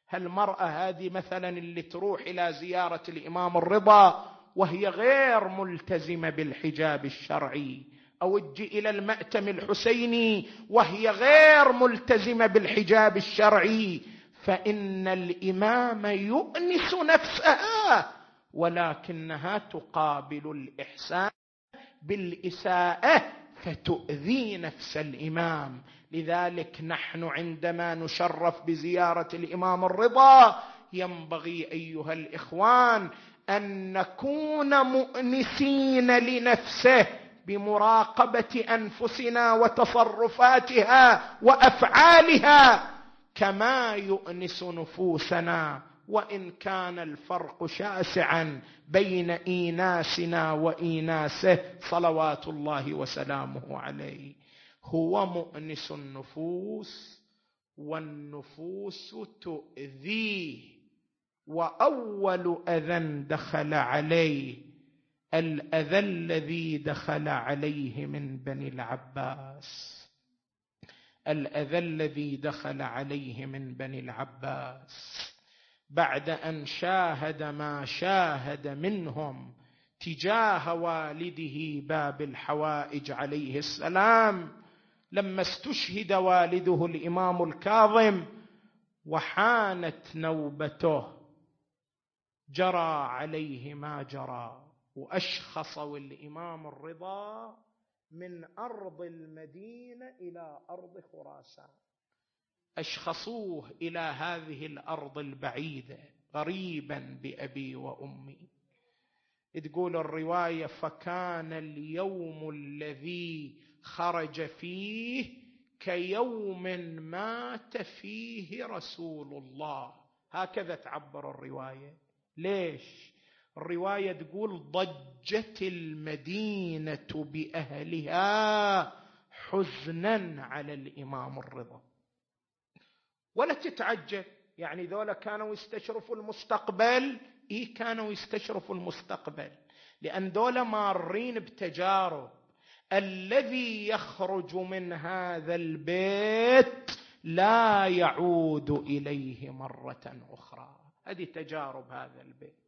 هالمراه هذه مثلا اللي تروح إلى زيارة الإمام الرضا وهي غير ملتزمة بالحجاب الشرعي. أو تجي إلى المأتم الحسيني وهي غير ملتزمة بالحجاب الشرعي. فإن الإمام يؤنس نفسها ولكنها تقابل الإحسان بالإساءة فتؤذي نفس الإمام. لذلك نحن عندما نشرف بزيارة الإمام الرضا ينبغي أيها الإخوان أن نكون مؤنسين لنفسه بمراقبة أنفسنا وتصرفاتها وأفعالها كما يؤنس نفوسنا وإن كان الفرق شاسعا بين إيناسنا وإيناسه صلوات الله وسلامه عليه. هو مؤنس النفوس والنفوس تؤذيه. وأول أذى دخل عليه الأذى الذي دخل عليه من بني العباس. الأذى الذي دخل عليه من بني العباس. بعد أن شاهد ما شاهد منهم تجاه والده باب الحوائج عليه السلام لما استشهد والده الإمام الكاظم وحانت نوبته. جرى عليه ما جرى واشخصوا الإمام الرضا من أرض المدينة إلى أرض خراسان. أشخصوه إلى هذه الأرض البعيدة غريبا بأبي وأمي. تقول الرواية فكان اليوم الذي خرج فيه كيوم مات فيه رسول الله. هكذا تعبر الرواية. ليش؟ الرواية تقول ضجت المدينة بأهلها حزنا على الإمام الرضا. ولا تتعجب يعني ذولا كانوا يستشرفوا المستقبل إيه كانوا يستشرفوا المستقبل. لأن ذولا مارين بتجارب. الذي يخرج من هذا البيت لا يعود إليه مرة أخرى. هذه تجارب هذا البيت.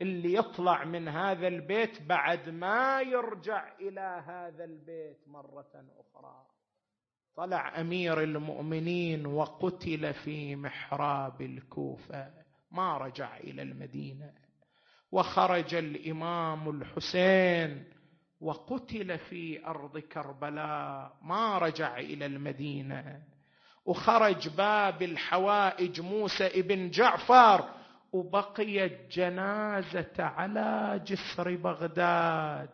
اللي يطلع من هذا البيت بعد ما يرجع إلى هذا البيت مرة أخرى. طلع أمير المؤمنين وقتل في محراب الكوفة ما رجع إلى المدينة. وخرج الإمام الحسين وقتل في أرض كربلاء ما رجع إلى المدينة. وخرج باب الحوائج موسى ابن جعفر وبقيت جنازة على جسر بغداد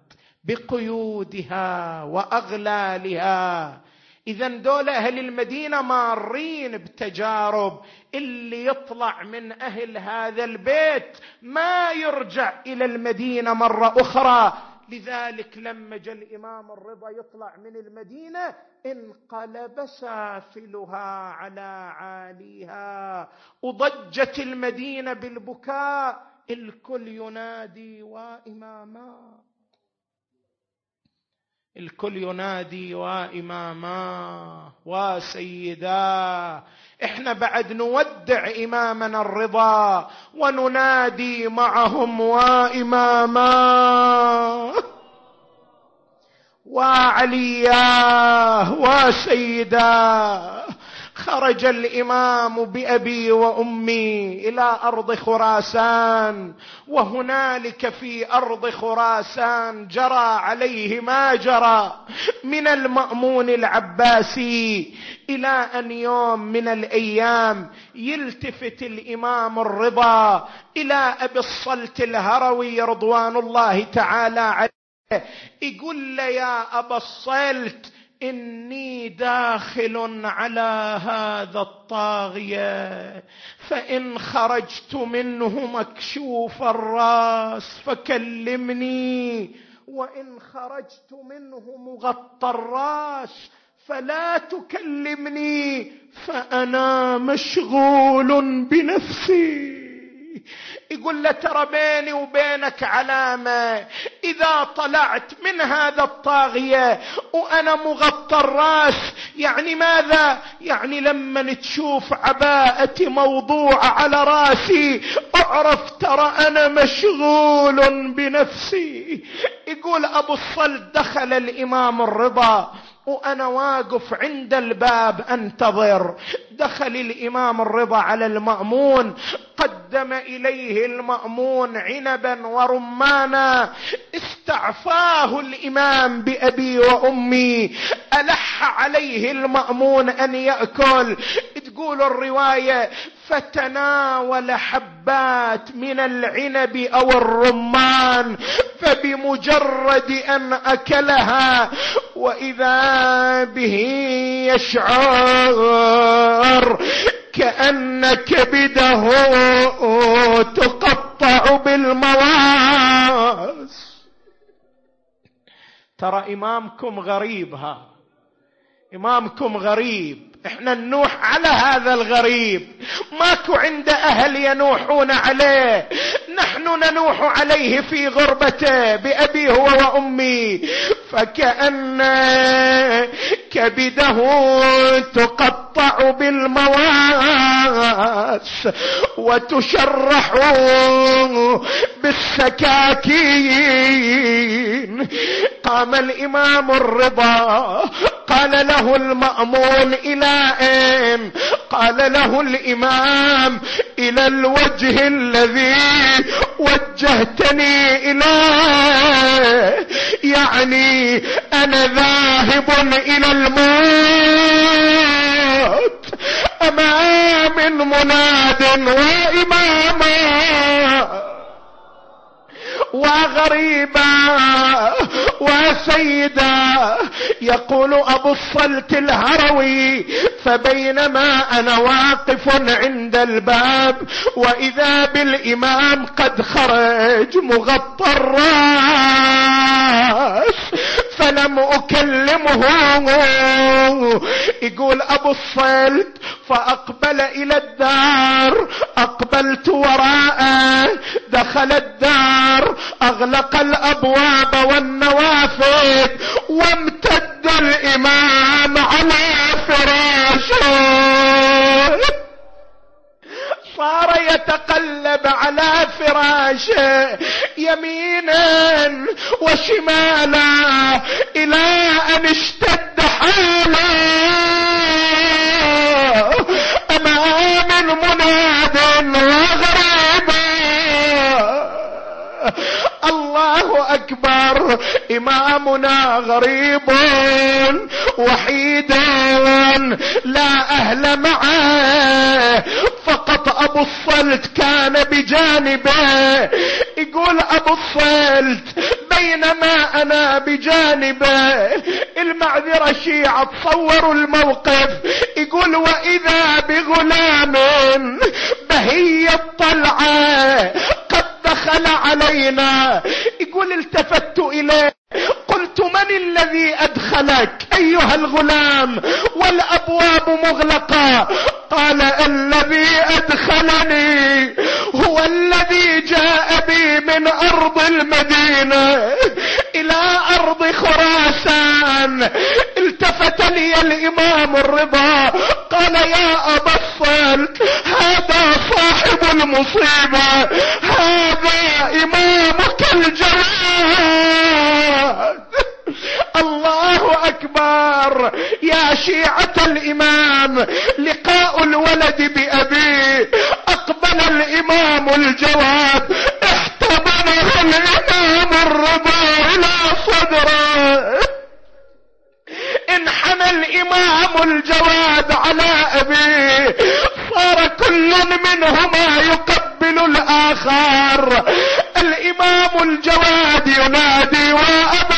بقيودها وأغلالها. اذا دول أهل المدينة مارين بتجارب اللي يطلع من أهل هذا البيت ما يرجع إلى المدينة مرة أخرى. لذلك لما جاء الإمام الرضا يطلع من المدينة انقلب سافلها على عاليها. وضجت المدينة بالبكاء الكل ينادي وإماما. الكل ينادي واماما وسيدا إحنا بعد نودع إمامنا الرضا وننادي معهم واماما وعلياه وسيدا خرج الإمام بأبي وأمي إلى أرض خراسان وهنالك في أرض خراسان جرى عليه ما جرى من المأمون العباسي إلى أن يوم من الأيام يلتفت الإمام الرضا إلى أبي الصلت الهروي رضوان الله تعالى عليه يقول يا أبا الصلت إني داخل على هذا الطاغية فإن خرجت منه مكشوف الرأس فكلمني وإن خرجت منه مغطى الرأس فلا تكلمني فأنا مشغول بنفسي. يقول له ترى بيني وبينك علامة. إذا طلعت من هذا الطاغية وأنا مغطى الراس يعني ماذا؟ يعني لما تشوف عباءتي موضوعة على راسي أعرف ترى أنا مشغول بنفسي. يقول أبو الصلت دخل الإمام الرضا وأنا واقف عند الباب أنتظر. دخل الإمام الرضا على المأمون قدم إليه المأمون عنبا ورمانا استعفاه الإمام بأبي وأمي ألح عليه المأمون أن يأكل. تقول الرواية فتناول حبات من العنب أو الرمان فبمجرد أن أكلها وإذا به يشعر. كان كبده تقطع بالمواس. ترى إمامكم غريب ها؟ إمامكم غريب. إحنا ننوح على هذا الغريب. ماكو عند أهل ينوحون عليه. نحن ننوح عليه في غربته بأبي هو وأمي. فكأن كبده تقطع بالمواس وتشرح بالسكاكين. قام الإمام الرضا قال له المأمون إلى اين قال له الإمام إلى الوجه الذي وجهتني إليه. يعني أنا ذاهب إلى الموت. امام مناد وإماما. وغريبا وسيدا يقول أبو الصلت الهروي فبينما أنا واقف عند الباب وإذا بالإمام قد خرج مغطى الراس فلم اكلمه يقول أبو الصلت فأقبل إلى الدار. أقبلت وراءه دخل الدار. أغلق الأبواب والنوافذ وامتد الإمام على فراشه. صار يتقلب على فراشه يمينا وشمالا إلى أن اشتد حاله أمام مناد وغريبا الله أكبر. إمامنا غريب وحيد لا أهل معه. فقط أبو الصلت كان بجانبه. يقول أبو الصلت بينما أنا بجانبه. المعذرة شيعة تصوروا الموقف. يقول وإذا بغلام بهي الطلعة قد دخل علينا. يقول التفت إليه. قلت من الذي أدخلك أيها الغلام والأبواب مغلقة؟ قال الذي أدخلني هو الذي جاء بي من أرض المدينة إلى أرض خراسان. التفت لي الإمام الرضا. قال يا أبا الصلت هذا صاحب المصيبة هذا إمامك الجواد الله أكبر. يا شيعة الإمام لقاء الولد بابيه أقبل الإمام الجواد احتضنه الإمام الرضا إلى صدره. انحنى الإمام الجواد على ابيه صار كل منهما يقبل الآخر. الإمام الجواد ينادي وابتاه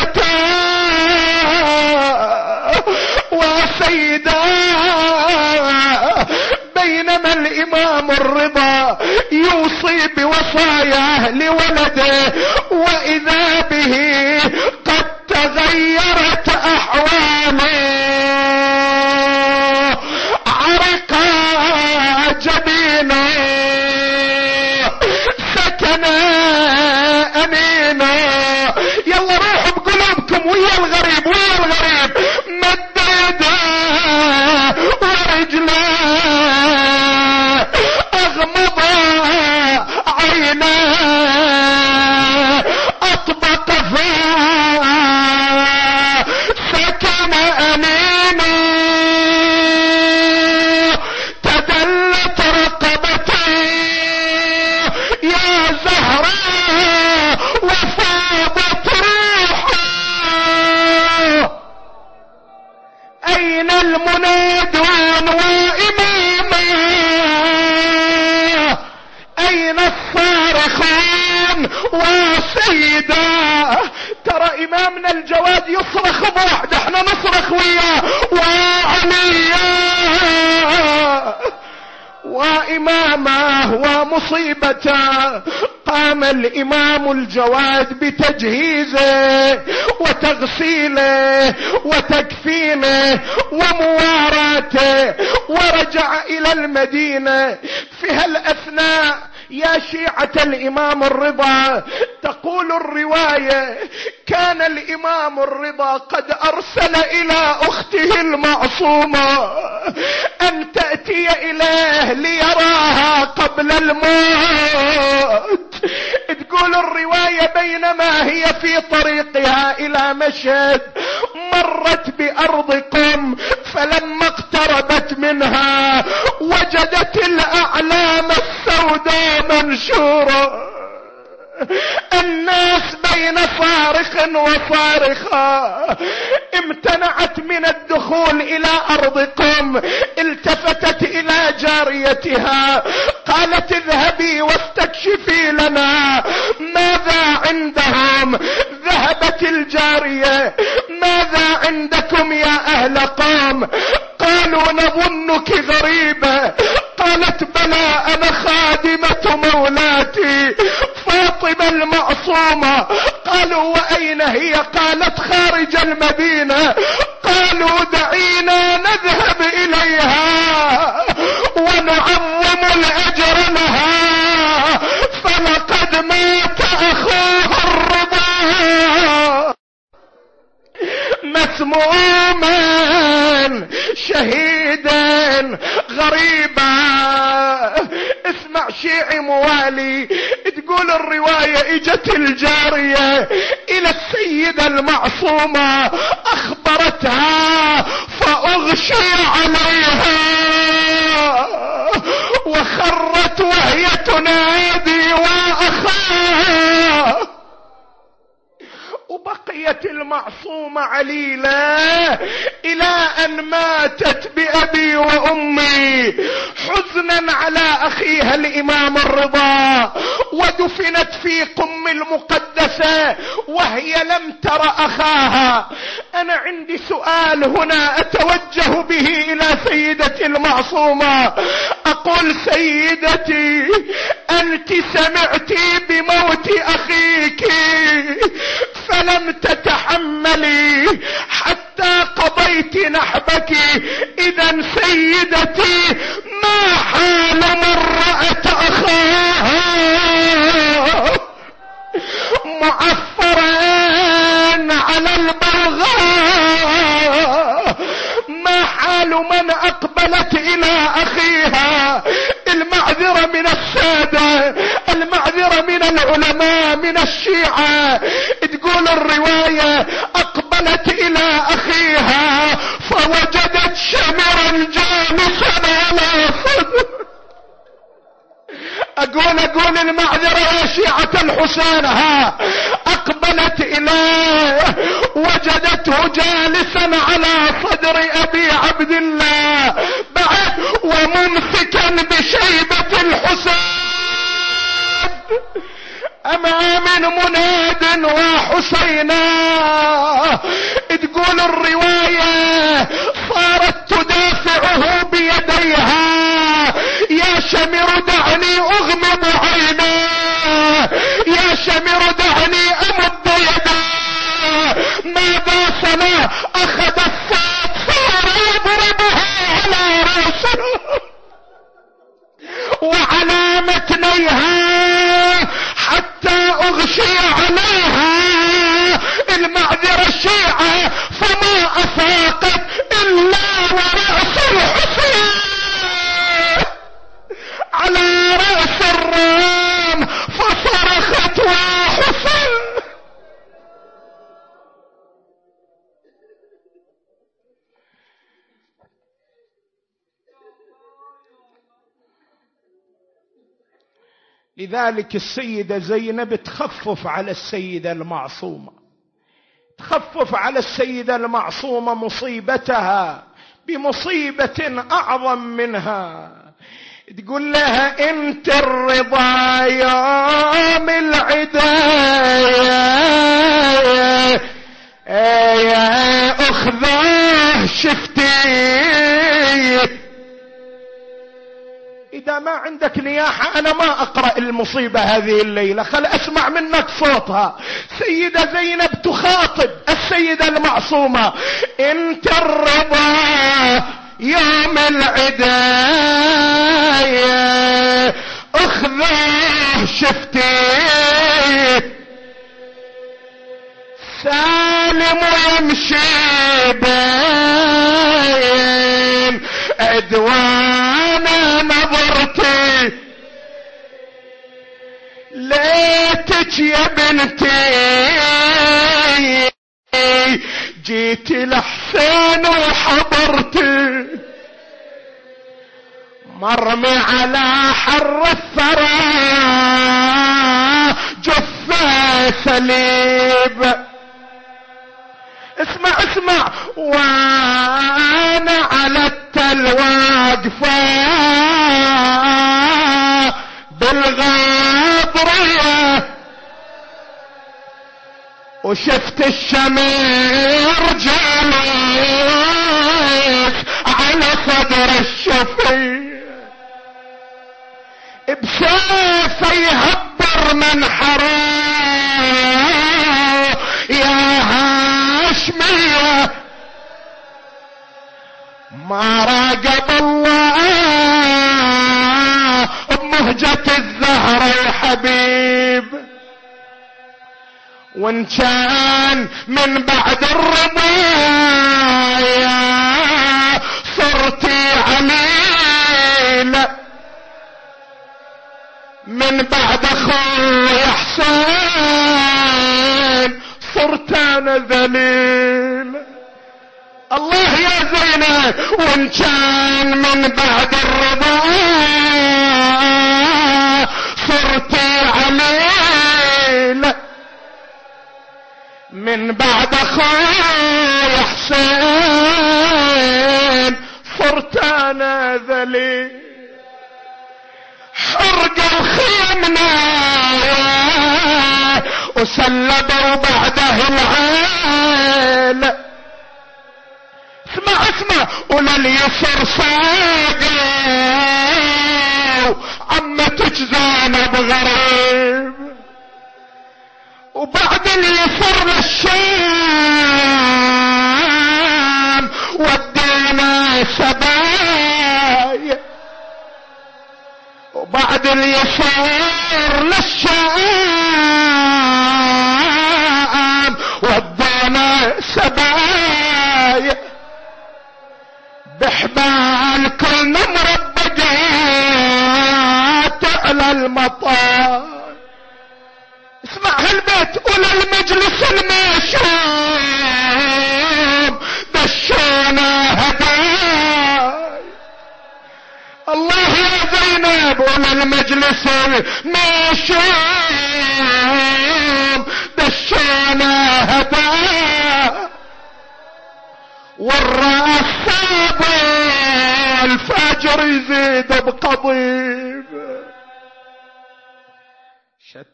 الجواد بتجهيزه وتغسيله وتكفينه ومواراته ورجع إلى المدينة. في هالأثناء يا شيعة الإمام الرضا تقول الرواية كان الإمام الرضا قد أرسل إلى أخته المعصومة أن تأتي إليه ليراها قبل الموت. تقول الرواية بينما هي في طريقها إلى مشهد مرت بأرض قم فلما اقتربت منها وجدت الأعلام السوداء منشورة. الناس بين صارخ وصارخة امتنعت من الدخول إلى أرض قم التفتت إلى جاريتها. قالت اذهبي واستكشفي لنا ماذا عندهم. ذهبت الجارية ماذا عندكم يا أهل قوم؟ قالوا نظنك غريبة. قالت بلى أنا خادمة مولاتي. فاطمة المعصومة قالوا وأين هي؟ قالت خارج المدينة. قالوا دعينا نذهب إليها ونعظم مسموما شهيدا غريبا. اسمع شيعي موالي تقول الرواية إجت الجارية إلى السيدة المعصومة أخبرتها فاغشي عليها. وخرت وهي تنادي واخاه وبقيت المعصومة عليلة إلى أن ماتت بأبي وأمي حزنا على أخيها الإمام الرضا ودفنت في قم المقدسة وهي لم تر أخاها. أنا عندي سؤال هنا أتوجه به إلى سيدتي المعصومة. أقول سيدتي أنت سمعتي بموت أخيك فلم تتحملي حتى قضيت نحبك. إذا سيدتي ما حال من رأت أخاها؟ معفرا على البغاء. ما حال من أقبلت إلى أخيها؟ المعذرة من السادة المعذرة من العلماء من الشيعة. الرواية أقبلت إلى أخيها فوجدت شمرا جالسا على صدر أقول أقول المعذرة يا شيعة الحسين ها. أقبلت اليه وجدته جالسا على صدر أبي عبد الله. امام مناد وحسينا؟ تقول الرواية صارت تدافعه بيديها. يا شمر دعني اغمض عيني يا شمر دعني امد يدي ماذا صنع اخذ الصوت صار يضربها على راسه وعلى متنيها حتى اغشي عليها المعذرة الشيعة فما افاقت الا ورأس الحسين على رأس الرام فصرخت وحسين لذلك السيدة زينب تخفف على السيدة المعصومة. تخفف على السيدة المعصومة مصيبتها بمصيبة أعظم منها. تقول لها انت الرضا يوم العداية يا أخذه شفتي إذا ما عندك نياحة أنا ما أقرأ المصيبة هذه الليلة خل أسمع منك صوتها. سيدة زينب تخاطب السيدة المعصومة. إنت الرضا يوم العداية اخذه شفتي. سالم يمشي بين ادوان ليتك يا بنتي. جيت لحسين وحضرتي مرمي على حر الثرى. جثة سليب. اسمع اسمع. وأنا على التل واقفة بالغابرية. وشفت الشمير جالس على صدر الشفيع بسيفه يهبر من حرام يا هاشمية. ما راقب الله بمهجة الزهرة يا حبيب وان كان من بعد الرضايا صرتي عليلة من بعد أخوي حسين صرت أنا ذليل. الله يا زينب وان كان من بعد الرضا صرتي عليلة من بعد أخوي حسين صرت أنا ذليل. حرق الخيمنا وسلبوا بعده العين اسمع اسمع ولليسر ساقوا عمتك زينب غريب. وبعدين يصرنا الشام ودينا سبايا. وبعد يصرنا للشام ودينا سبايا. بحبال كلنا مربجات على المطار. أسمع هالبيت أولى المجلس الماشوم دشونا هداي. الله يا زينب أولى المجلس الماشوم دشونا هداي. والرأس الفجر يزيد بقضيب.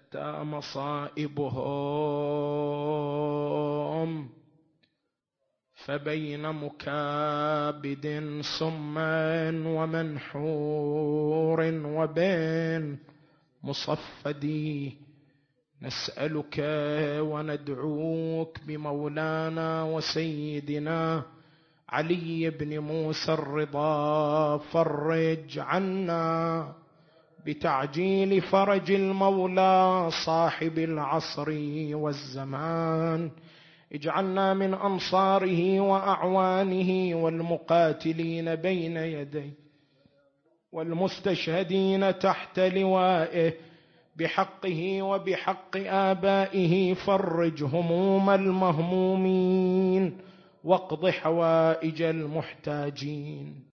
شتى مصائبهم فبين مكابد سما ومنحور وبين مصفدي نسألك وندعوك بمولانا وسيدنا علي بن موسى الرضا فرج عنا بتعجيل فرج المولى صاحب العصر والزمان. اجعلنا من أنصاره وأعوانه والمقاتلين بين يديه والمستشهدين تحت لوائه. بحقه وبحق آبائه فرج هموم المهمومين واقض حوائج المحتاجين.